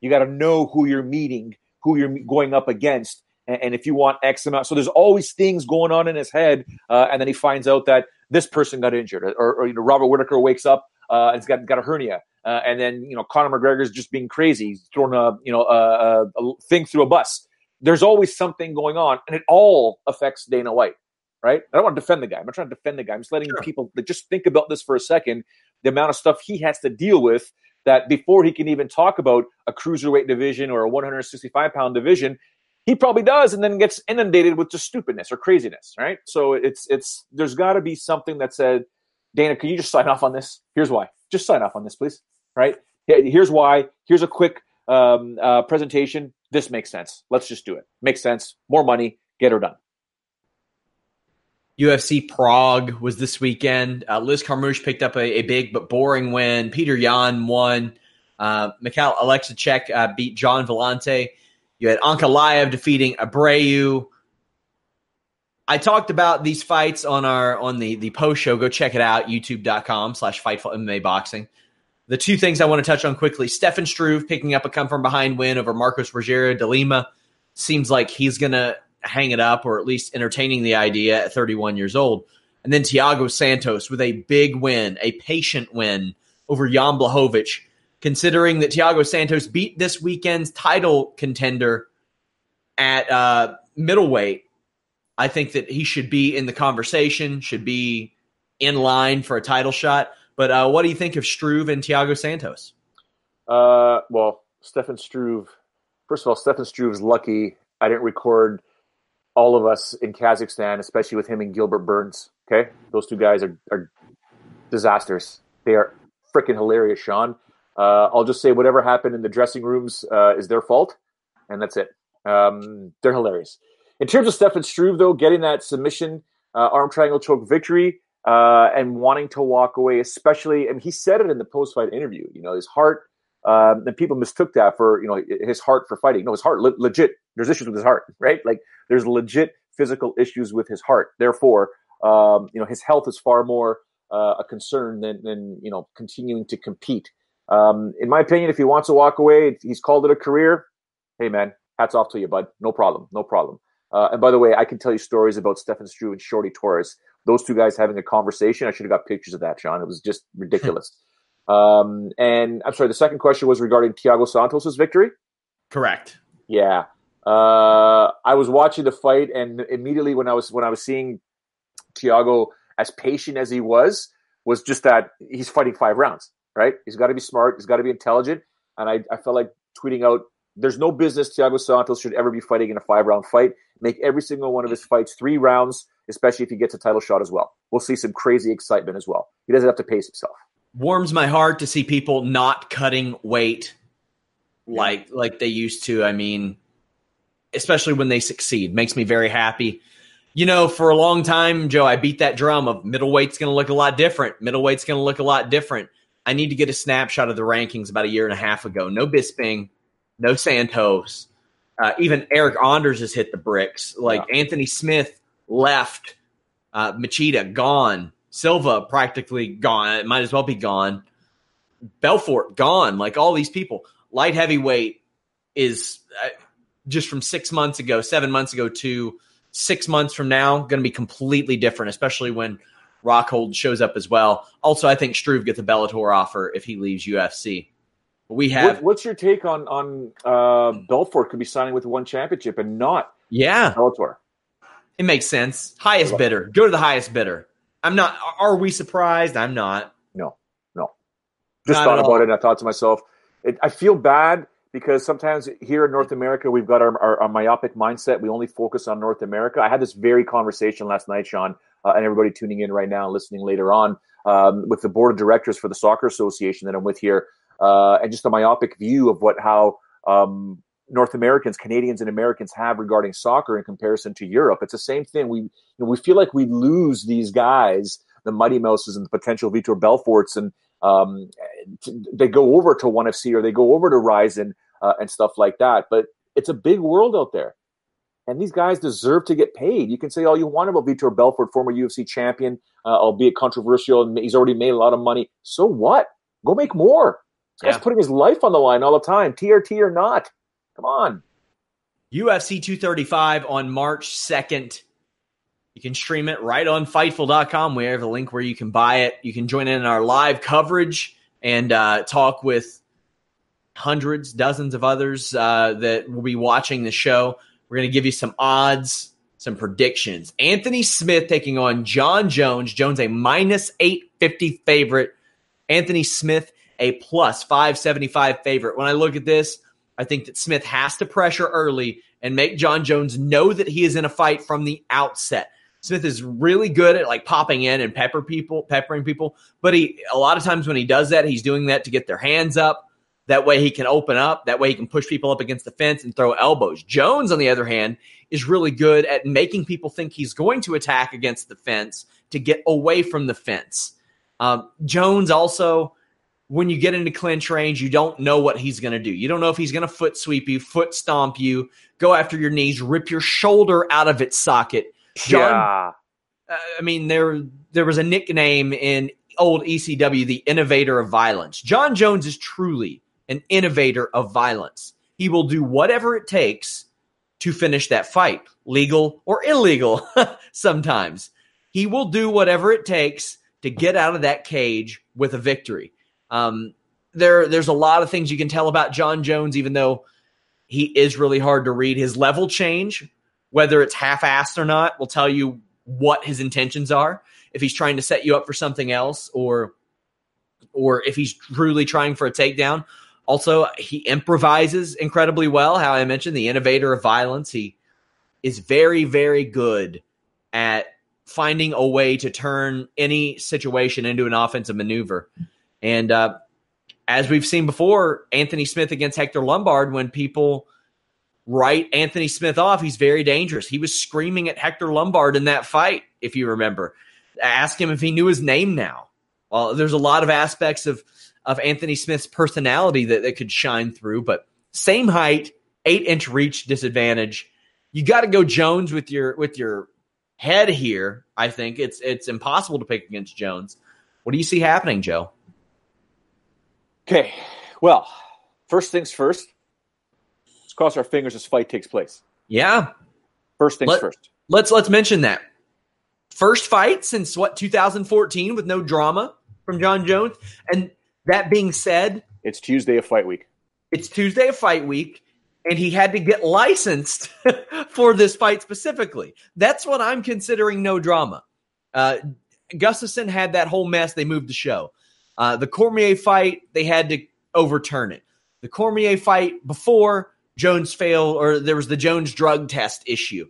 S2: You got to know who you're meeting, who you're going up against, and, if you want X amount. So there's always things going on in his head, uh, and then he finds out that this person got injured, or, or you know, Robert Whitaker wakes up uh, and has got got a hernia. Uh, and then you know Conor McGregor's just being crazy, He's throwing a you know a, a thing through a bus there's always something going on, and it all affects Dana White, right? I don't want to defend the guy. I'm not trying to defend the guy. I'm just letting sure. people just think about this for a second. The amount of stuff he has to deal with that before he can even talk about a cruiserweight division or a 165 pound division, he probably does, and then gets inundated with just stupidness or craziness, right? So it's it's there's got to be something that said, Dana, can you just sign off on this? Here's why. Just sign off on this, please. Right? Here's why. Here's a quick um, uh, presentation this makes sense. Let's just do it. Makes sense. More money. Get her done.
S1: UFC Prague was this weekend. Uh, Liz Carmouche picked up a, a, big but boring win. Peter Yan won. Uh, Mikhail Oleksiejczuk uh, beat Gian Villante. You had Ankalaev defeating Abreu. I talked about these fights on our on the the post show. Go check it out. YouTube.com slash Fightful MMA Boxing. The two things I want to touch on quickly Stefan Struve picking up a come from behind win over Marcos Rogerio de Lima. Seems like he's going to hang it up or at least entertaining the idea at 31 years old. And then Thiago Santos with a big win, a patient win over Jan Blachowicz, considering that Thiago Santos beat this weekend's title contender at uh, middleweight. I think that he should be in the conversation, should be in line for a title shot. But uh, what do you think of Struve and Thiago Santos?
S2: Uh, well, Stefan Struve. First of all, Stefan Struve's lucky I didn't record all of us in Kazakhstan, especially with him and Gilbert Burns. Okay, those two guys are, are disasters. They are freaking hilarious, Sean. Uh, I'll just say whatever happened in the dressing rooms uh, is their fault, and that's it. Um, they're hilarious. In terms of Stefan Struve, though, getting that submission uh, arm triangle choke victory uh, and wanting to walk away, especially, and he said it in the post fight interview. You know, his heart. Um, and people mistook that for you know his heart for fighting. No, his heart le- legit. There's issues with his heart, right? Like there's legit physical issues with his heart. Therefore, um, you know his health is far more uh, a concern than, than you know continuing to compete. Um, in my opinion, if he wants to walk away, he's called it a career. Hey man, hats off to you, bud. No problem, no problem. Uh, and by the way, I can tell you stories about Stefan Struve and Shorty Torres. Those two guys having a conversation. I should have got pictures of that, Sean. It was just ridiculous. um, and I'm sorry, the second question was regarding Thiago Santos's victory.
S1: Correct.
S2: Yeah. Uh, I was watching the fight, and immediately when I was when I was seeing Thiago as patient as he was, was just that he's fighting five rounds. Right? He's got to be smart. He's got to be intelligent. And I, I felt like tweeting out there's no business Thiago Santos should ever be fighting in a five round fight. Make every single one of his fights three rounds, especially if he gets a title shot as well. We'll see some crazy excitement as well. He doesn't have to pace himself.
S1: Warms my heart to see people not cutting weight like like they used to. I mean, especially when they succeed, makes me very happy. You know, for a long time, Joe, I beat that drum of middleweight's going to look a lot different. Middleweight's going to look a lot different. I need to get a snapshot of the rankings about a year and a half ago. No Bisping, no Santos. Uh, even Eryk Anders has hit the bricks. Like yeah. Anthony Smith left, uh, Machida gone, Silva practically gone. It might as well be gone. Belfort gone. Like all these people. Light heavyweight is uh, just from six months ago, seven months ago to six months from now going to be completely different, especially when Rockhold shows up as well. Also, I think Struve gets a Bellator offer if he leaves UFC. We have.
S2: What, what's your take on on uh, Belfort could be signing with one championship and not
S1: yeah
S2: Bellator?
S1: It makes sense. Highest bidder. Go to the highest bidder. I'm not. Are we surprised? I'm not.
S2: No, no. Just not thought about it. and I thought to myself, it, I feel bad because sometimes here in North America we've got our, our, our, myopic mindset. We only focus on North America. I had this very conversation last night, Sean, uh, and everybody tuning in right now and listening later on um, with the board of directors for the Soccer Association that I'm with here uh, and just a myopic view of what how um, North Americans, Canadians, and Americans have regarding soccer in comparison to Europe. It's the same thing. We you know, we feel like we lose these guys, the Mighty Mouses and the potential Vitor Belforts, and um, they go over to ONE FC or they go over to Rizin uh, and stuff like that. But it's a big world out there. And these guys deserve to get paid. You can say all you want about Vitor Belfort, former UFC champion, uh, albeit controversial, and he's already made a lot of money. So what? Go make more. This guy's putting his life on the line all the time, TRT or not. Come on.
S1: UFC 235 on March 2nd. You can stream it right on Fightful.com. We have a link where you can buy it. You can join in our live coverage and uh, talk with hundreds, dozens of others uh, that will be watching the show. We're going to give you some odds, some predictions. Anthony Smith taking on Jon Jones. Jones a minus 850 favorite. Anthony Smith a plus 575 favorite. When I look at this, I think that Smith has to pressure early and make Jon Jones know that he is in a fight from the outset. Smith is really good at like popping in and pepper people, peppering people, but he a lot of times when he does that, he's doing that to get their hands up. That way he can open up. That way he can push people up against the fence and throw elbows. Jones, on the other hand, is really good at making people think he's going to attack against the fence to get away from the fence. Um, Jones also when you get into clinch range, you don't know what he's going to do. You don't know if he's going to foot sweep you, foot stomp you, go after your knees, rip your shoulder out of its socket.
S2: Jon, yeah.
S1: Uh, I mean, there there was a nickname in old ECW, the innovator of violence. Jon Jones is truly an innovator of violence. He will do whatever it takes to finish that fight, legal or illegal sometimes. he will do whatever it takes to get out of that cage with a victory. Um, there, there's a lot of things you can tell about Jon Jones, even though he is really hard to read. His level change, whether it's half-assed or not, will tell you what his intentions are. If he's trying to set you up for something else, or or if he's truly trying for a takedown. Also, he improvises incredibly well. How I mentioned, the innovator of violence. He is very, very good at finding a way to turn any situation into an offensive maneuver. And uh, as we've seen before, Anthony Smith against Hector Lombard, when people write Anthony Smith off, he's very dangerous. He was screaming at Hector Lombard in that fight, if you remember. Ask him if he knew his name now. Well, there's a lot of aspects of of Anthony Smith's personality that, that could shine through, but same height, eight inch reach disadvantage. You got to go Jones with your with your head here. I think it's it's impossible to pick against Jones. What do you see happening, Joe?
S2: Okay, well, first things first. Let's cross our fingers this fight takes place.
S1: Yeah.
S2: First things Let, first.
S1: Let's let's mention that first fight since what 2014 with no drama from Jon Jones. And that being said,
S2: it's Tuesday of fight week.
S1: It's Tuesday of fight week, and he had to get licensed for this fight specifically. That's what I'm considering no drama. Uh, Gustafsson had that whole mess. They moved the show. Uh, the Cormier fight, they had to overturn it. The Cormier fight before Jones failed, or there was the Jones drug test issue.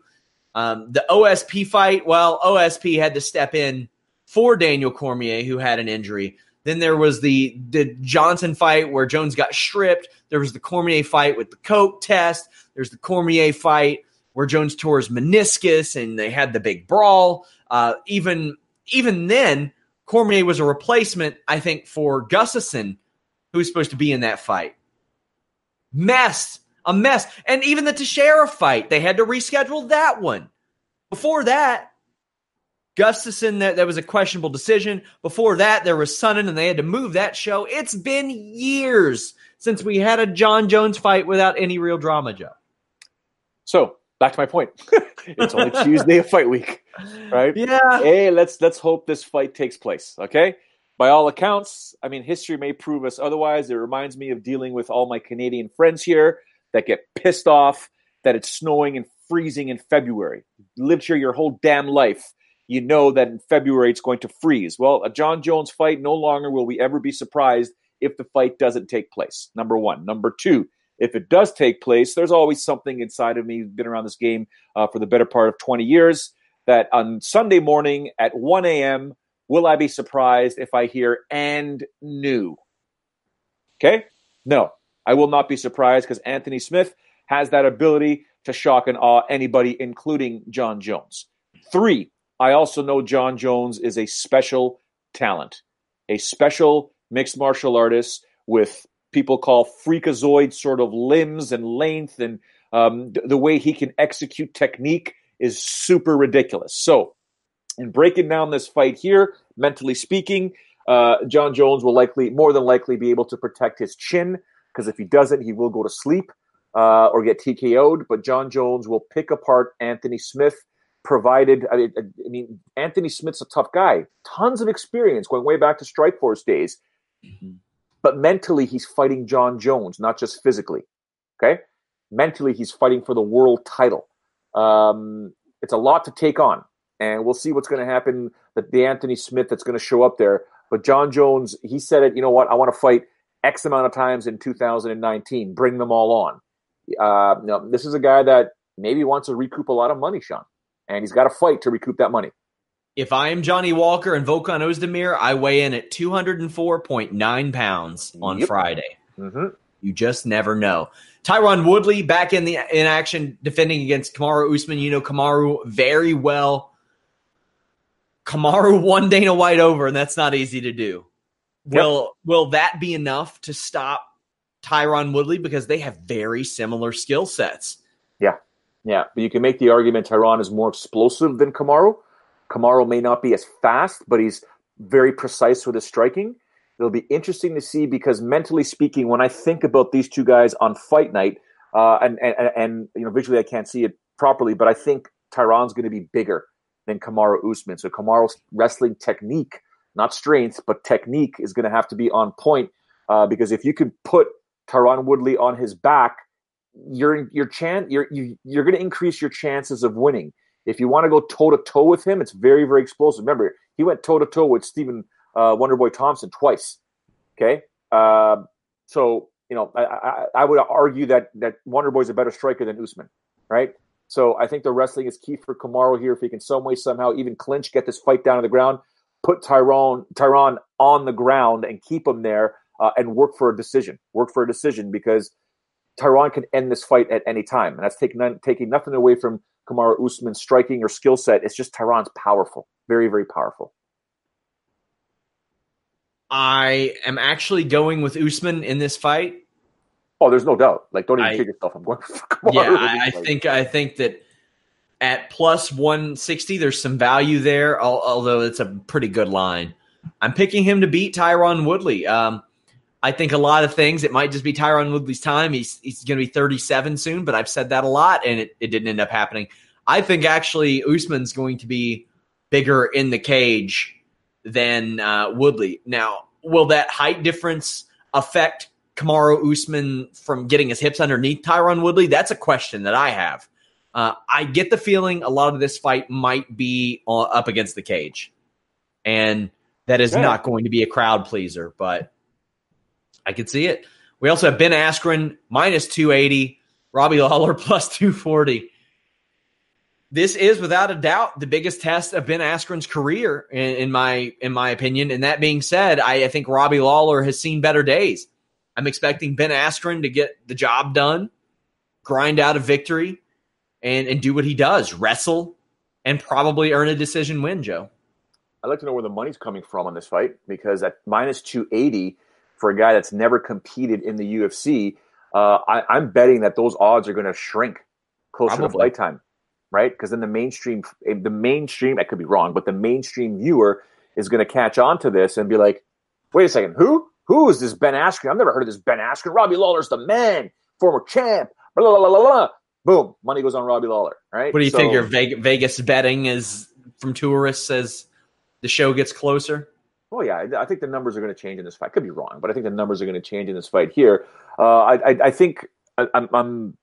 S1: Um, the OSP fight, well, OSP had to step in for Daniel Cormier, who had an injury. Then there was the the Johnson fight where Jones got stripped. There was the Cormier fight with the coke test. There's the Cormier fight where Jones tore his meniscus and they had the big brawl. Uh, even even then, Cormier was a replacement, I think, for Gustafsson, who was supposed to be in that fight. Mess, a mess. And even the Teixeira fight, they had to reschedule that one. Before that, Gustafsson, that, that was a questionable decision. Before that, there was Sonnen, and they had to move that show. It's been years since we had a Jon Jones fight without any real drama, Joe.
S2: So back to my point. it's only Tuesday of fight week, right?
S1: Yeah.
S2: Hey, let's let's hope this fight takes place. Okay. By all accounts, I mean history may prove us otherwise. It reminds me of dealing with all my Canadian friends here that get pissed off that it's snowing and freezing in February. Lived here your whole damn life you know that in February it's going to freeze. Well, a Jon Jones fight, no longer will we ever be surprised if the fight doesn't take place. Number one. Number two, if it does take place, there's always something inside of me, been around this game uh, for the better part of 20 years, that on Sunday morning at 1 a.m., will I be surprised if I hear and new? Okay? No, I will not be surprised because Anthony Smith has that ability to shock and awe anybody, including Jon Jones. Three, I also know Jon Jones is a special talent, a special mixed martial artist with people call freakazoid sort of limbs and length, and um, th- the way he can execute technique is super ridiculous. So, in breaking down this fight here, mentally speaking, uh, Jon Jones will likely, more than likely, be able to protect his chin because if he doesn't, he will go to sleep uh, or get TKO'd. But Jon Jones will pick apart Anthony Smith provided. I mean, I mean, Anthony Smith's a tough guy, tons of experience going way back to Strikeforce days. But mentally, he's fighting Jon Jones, not just physically. Okay, mentally, he's fighting for the world title. Um, it's a lot to take on, and we'll see what's going to happen. That the Anthony Smith that's going to show up there, but Jon Jones, he said it. You know what? I want to fight X amount of times in 2019. Bring them all on. Uh, no, this is a guy that maybe wants to recoup a lot of money, Sean and he's got to fight to recoup that money.
S1: If I am Johnny Walker and Volkan Oezdemir, I weigh in at 204.9 pounds on yep. Friday. Mm-hmm. You just never know. Tyron Woodley back in the in action defending against Kamaru Usman. You know Kamaru very well. Kamaru won Dana White over, and that's not easy to do. Yep. Will will that be enough to stop Tyron Woodley because they have very similar skill sets?
S2: Yeah. Yeah, but you can make the argument Tyron is more explosive than Kamaru. Kamaru may not be as fast, but he's very precise with his striking. It'll be interesting to see because mentally speaking, when I think about these two guys on fight night, uh, and, and and you know visually I can't see it properly, but I think Tyron's going to be bigger than Kamaru Usman. So Kamaru's wrestling technique, not strength, but technique, is going to have to be on point uh, because if you can put Tyron Woodley on his back, you're your chance you're you, you're going to increase your chances of winning. If you want to go toe to toe with him, it's very very explosive. Remember, he went toe to toe with Stephen uh, Wonderboy Thompson twice. Okay, uh, so you know I, I, I would argue that that Wonderboy's a better striker than Usman, right? So I think the wrestling is key for Kamaru here. If he can some way somehow even clinch, get this fight down to the ground, put Tyrone Tyron on the ground and keep him there, uh, and work for a decision. Work for a decision because Tyrone can end this fight at any time, and that's taking taking nothing away from Kamaru Usman's striking or skill set. It's just Tyron's powerful, very very powerful.
S1: I am actually going with Usman in this fight.
S2: Oh, there's no doubt. Like, don't even I, kid yourself. I'm going.
S1: yeah, I, I think I think that at plus 160, there's some value there. Although it's a pretty good line. I'm picking him to beat Tyron Woodley. Um, I think a lot of things. It might just be Tyron Woodley's time. He's he's going to be 37 soon, but I've said that a lot, and it, it didn't end up happening. I think actually Usman's going to be bigger in the cage than uh, Woodley. Now, will that height difference affect Kamaru Usman from getting his hips underneath Tyron Woodley? That's a question that I have. Uh, I get the feeling a lot of this fight might be up against the cage, and that is yeah. not going to be a crowd pleaser, but I could see it. We also have Ben Askren minus 280, Robbie Lawler plus 240. This is without a doubt the biggest test of Ben Askren's career, in, in my in my opinion. And that being said, I, I think Robbie Lawler has seen better days. I'm expecting Ben Askren to get the job done, grind out a victory, and and do what he does, wrestle, and probably earn a decision win. Joe,
S2: I'd like to know where the money's coming from on this fight because at minus two eighty for a guy that's never competed in the UFC, uh, I, am betting that those odds are going to shrink closer probably. to fight time, right? Because then the mainstream, eh, the mainstream, I could be wrong, but the mainstream viewer is going to catch on to this and be like, "Wait a second, who?" Who is this Ben Askren? I've never heard of this Ben Askren. Robbie Lawler's the man, former champ. Blah, blah, blah, blah, Boom, money goes on Robbie Lawler. Right?
S1: What do you so, think? Your Vegas betting is from tourists as the show gets closer.
S2: Oh yeah, I think the numbers are going to change in this fight. I could be wrong, but I think the numbers are going to change in this fight here. Uh, I, I, I, think I, I'm, I'm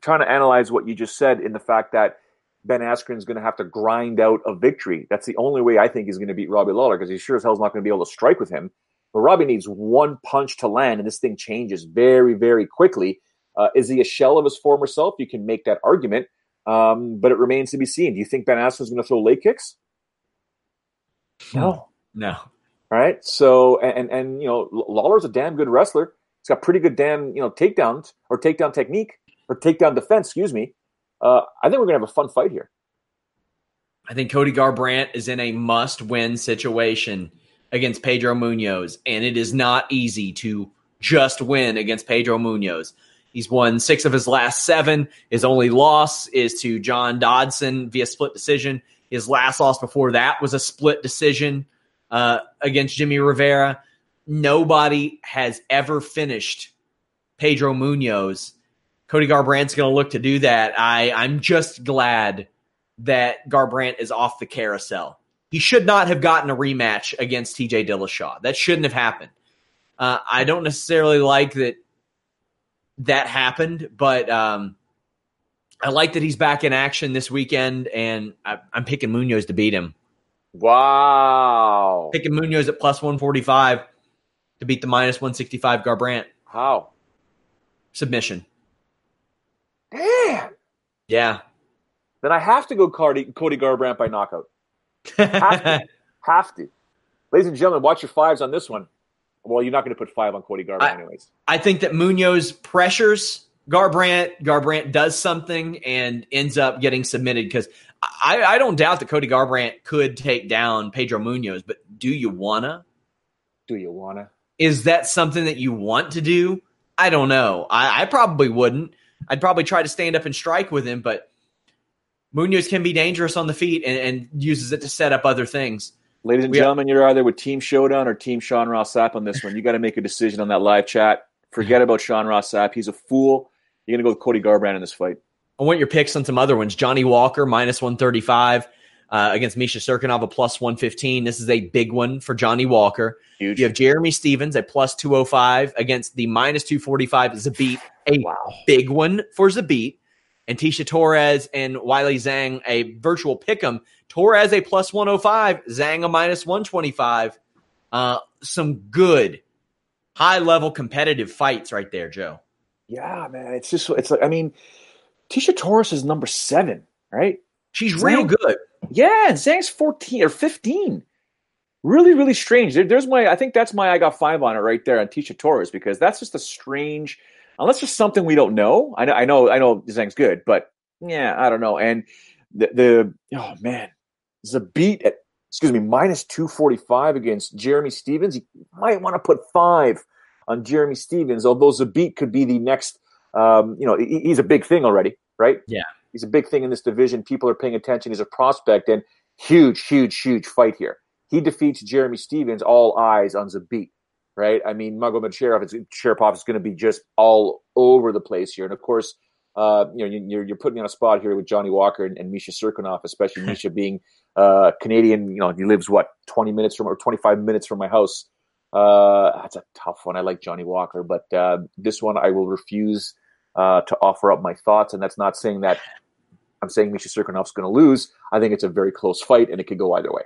S2: trying to analyze what you just said in the fact that Ben Askren is going to have to grind out a victory. That's the only way I think he's going to beat Robbie Lawler because he sure as hell is not going to be able to strike with him. But Robbie needs one punch to land, and this thing changes very, very quickly. Uh, is he a shell of his former self? You can make that argument, um, but it remains to be seen. Do you think Ben Askren is going to throw leg kicks?
S1: No, no.
S2: All right. So, and and you know, Lawler's a damn good wrestler. He's got pretty good damn you know takedowns or takedown technique or takedown defense. Excuse me. Uh, I think we're gonna have a fun fight here.
S1: I think Cody Garbrandt is in a must-win situation against Pedro Munhoz, and it is not easy to just win against Pedro Munhoz. He's won six of his last seven. His only loss is to John Dodson via split decision. His last loss before that was a split decision uh, against Jimmy Rivera. Nobody has ever finished Pedro Munhoz. Cody Garbrandt's going to look to do that. I, I'm just glad that Garbrandt is off the carousel. He should not have gotten a rematch against TJ Dillashaw. That shouldn't have happened. Uh, I don't necessarily like that that happened, but um, I like that he's back in action this weekend, and I, am picking Munhoz to beat him.
S2: Wow.
S1: Picking Munhoz at plus 145 to beat the minus 165 Garbrandt.
S2: How?
S1: Submission.
S2: Damn.
S1: Yeah.
S2: Then I have to go Cody, Cody Garbrandt by knockout. Have to. Have to. Ladies and gentlemen, watch your fives on this one. Well, you're not going to put five on Cody Garbrandt, anyways.
S1: I think that Munhoz pressures Garbrandt. Garbrandt does something and ends up getting submitted because I, I, don't doubt that Cody Garbrandt could take down Pedro Munhoz, but do you wanna?
S2: Do you wanna?
S1: Is that something that you want to do? I don't know. I, I probably wouldn't. I'd probably try to stand up and strike with him, but Munhoz can be dangerous on the feet and, and uses it to set up other things.
S2: Ladies and we gentlemen, you're either with Team Showdown or Team Sean Ross Sapp on this one. You got to make a decision on that live chat. Forget about Sean Ross Sapp. He's a fool. You're going to go with Cody Garbrandt in this fight.
S1: I want your picks on some other ones. Johnny Walker, minus 135. uh, against Misha Cirkunov, a plus 115. This is a big one for Johnny Walker.
S2: Huge.
S1: You have Jeremy Stephens at plus 205 against the minus 245 Zabit, a
S2: Wow.
S1: big one for Zabit. And Tecia Torres and Weili Zhang, a virtual pick 'em. Torres, a plus 105, Zhang, a minus 125. Uh, some good high level competitive fights right there, Joe.
S2: Yeah, man. It's just it's like I mean, Tecia Torres is number seven, right?
S1: She's
S2: Zhang-
S1: real good.
S2: Yeah, and Zhang's 14 or 15. Really, really strange. There- there's my I think that's my I got five on it right there on Tecia Torres because that's just a strange unless there's something we don't know. I know I know I know Zhang's good, but yeah, I don't know. And the the oh man, Zabit at excuse me, minus 245 against Jeremy Stephens. You might want to put five on Jeremy Stephens, although Zabit could be the next um, you know, he- he's a big thing already, right?
S1: Yeah.
S2: He's a big thing in this division. People are paying attention. He's a prospect and huge, huge, huge fight here. He defeats Jeremy Stephens. All eyes on Zabit, right? I mean, Magomed Sharif, it's, Sharipov is going to be just all over the place here. And of course, uh, you know, you- you're, you're putting me on a spot here with Johnny Walker and, and Misha Cirkunov, especially Misha being uh, Canadian. You know, he lives what 20 minutes from or 25 minutes from my house. Uh, that's a tough one. I like Johnny Walker, but uh, this one I will refuse uh, to offer up my thoughts. And that's not saying that I'm saying Misha Cirkunov's going to lose. I think it's a very close fight, and it could go either way.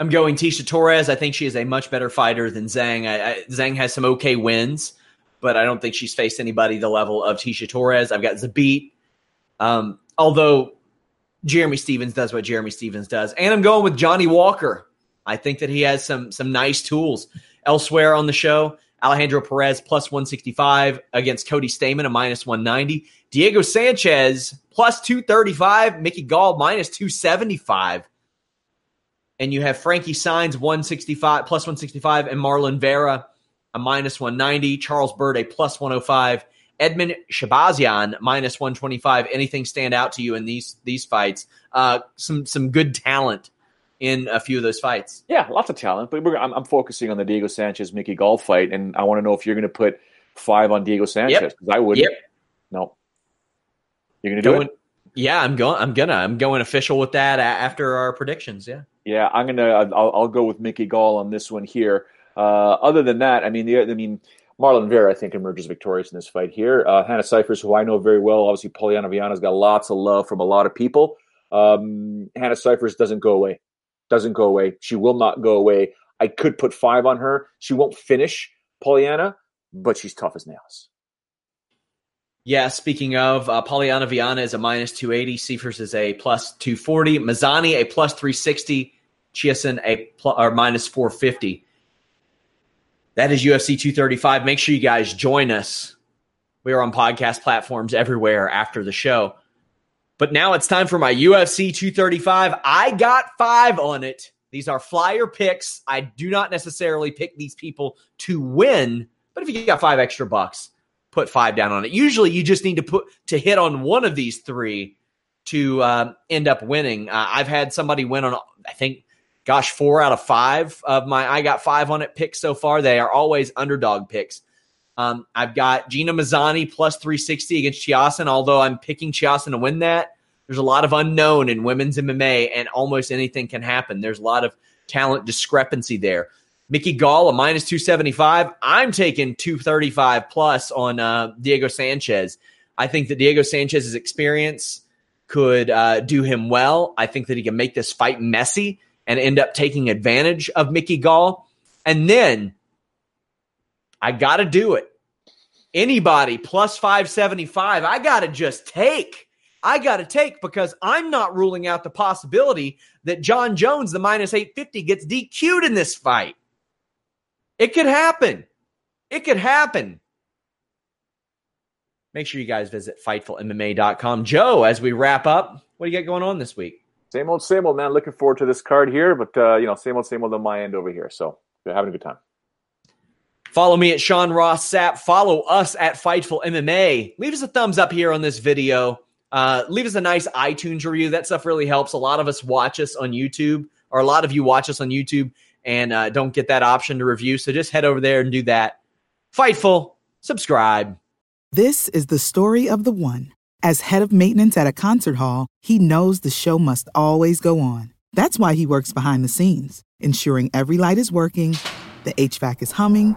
S1: I'm going Tecia Torres. I think she is a much better fighter than Zhang. I, I, Zhang has some okay wins, but I don't think she's faced anybody the level of Tecia Torres. I've got Zabit. Um, although Jeremy Stephens does what Jeremy Stephens does, and I'm going with Johnny Walker. I think that he has some some nice tools elsewhere on the show. Alejandro Perez plus 165 against Cody Stamann, a minus 190. Diego Sanchez plus 235. Mickey Gall minus 275. And you have Frankie Saenz 165 plus 165 and Marlon Vera a minus 190. Charles Byrd a plus 105. Edmund Shahbazyan minus 125. Anything stand out to you in these these fights? Uh, some some good talent in a few of those fights.
S2: Yeah, lots of talent, but we're, I'm, I'm focusing on the Diego Sanchez Mickey Gall fight, and I want to know if you're going to put five on Diego Sanchez because I wouldn't.
S1: Yep.
S2: No, you're going to do it.
S1: yeah, I'm going. I'm gonna. I'm going official with that after our predictions. Yeah.
S2: Yeah, I'm gonna. I'll, I'll go with Mickey Gall on this one here. Uh, other than that, I mean, the, I mean, Marlon Vera, I think, emerges victorious in this fight here. Uh, Hannah Cifers, who I know very well, obviously, Polyana Viana's got lots of love from a lot of people. Um, Hannah Cifers doesn't go away. Doesn't go away. She will not go away. I could put five on her. She won't finish Polyana, but she's tough as nails.
S1: Yeah, speaking of, uh, Polyana Viana is a minus 280. Cifers is a plus 240. Mazany a plus 360. Chiasson a plus, or minus 450. That is UFC 235. Make sure you guys join us. We are on podcast platforms everywhere after the show. But now it's time for my UFC 235. I got five on it. These are flyer picks. I do not necessarily pick these people to win, but if you got five extra bucks, put five down on it. Usually, you just need to put to hit on one of these three to uh, end up winning. Uh, I've had somebody win on, I think, gosh, four out of five of my I got five on it picks so far. They are always underdog picks. Um, I've got Gina Mazany plus 360 against Chiasson, although I'm picking Chiasson to win that. There's a lot of unknown in women's MMA, and almost anything can happen. There's a lot of talent discrepancy there. Mickey Gall, a minus 275. I'm taking 235 plus on uh, Diego Sanchez. I think that Diego Sanchez's experience could uh, do him well. I think that he can make this fight messy and end up taking advantage of Mickey Gall. And then I got to do it. Anybody plus 575, I got to just take. I got to take because I'm not ruling out the possibility that Jon Jones, the minus 850, gets DQ'd in this fight. It could happen. It could happen. Make sure you guys visit FightfulMMA.com. Joe, as we wrap up, what do you got going on this week?
S2: Same old, same old, man. Looking forward to this card here, but uh, you know, same old, same old on my end over here. So, having a good time.
S1: Follow me at Sean Ross Sapp. Follow us at Fightful MMA. Leave us a thumbs up here on this video. Uh, leave us a nice iTunes review. That stuff really helps. A lot of us watch us on YouTube, or a lot of you watch us on YouTube and uh, don't get that option to review. So just head over there and do that. Fightful, subscribe.
S3: This is the story of the one. As head of maintenance at a concert hall, he knows the show must always go on. That's why he works behind the scenes, ensuring every light is working, the HVAC is humming,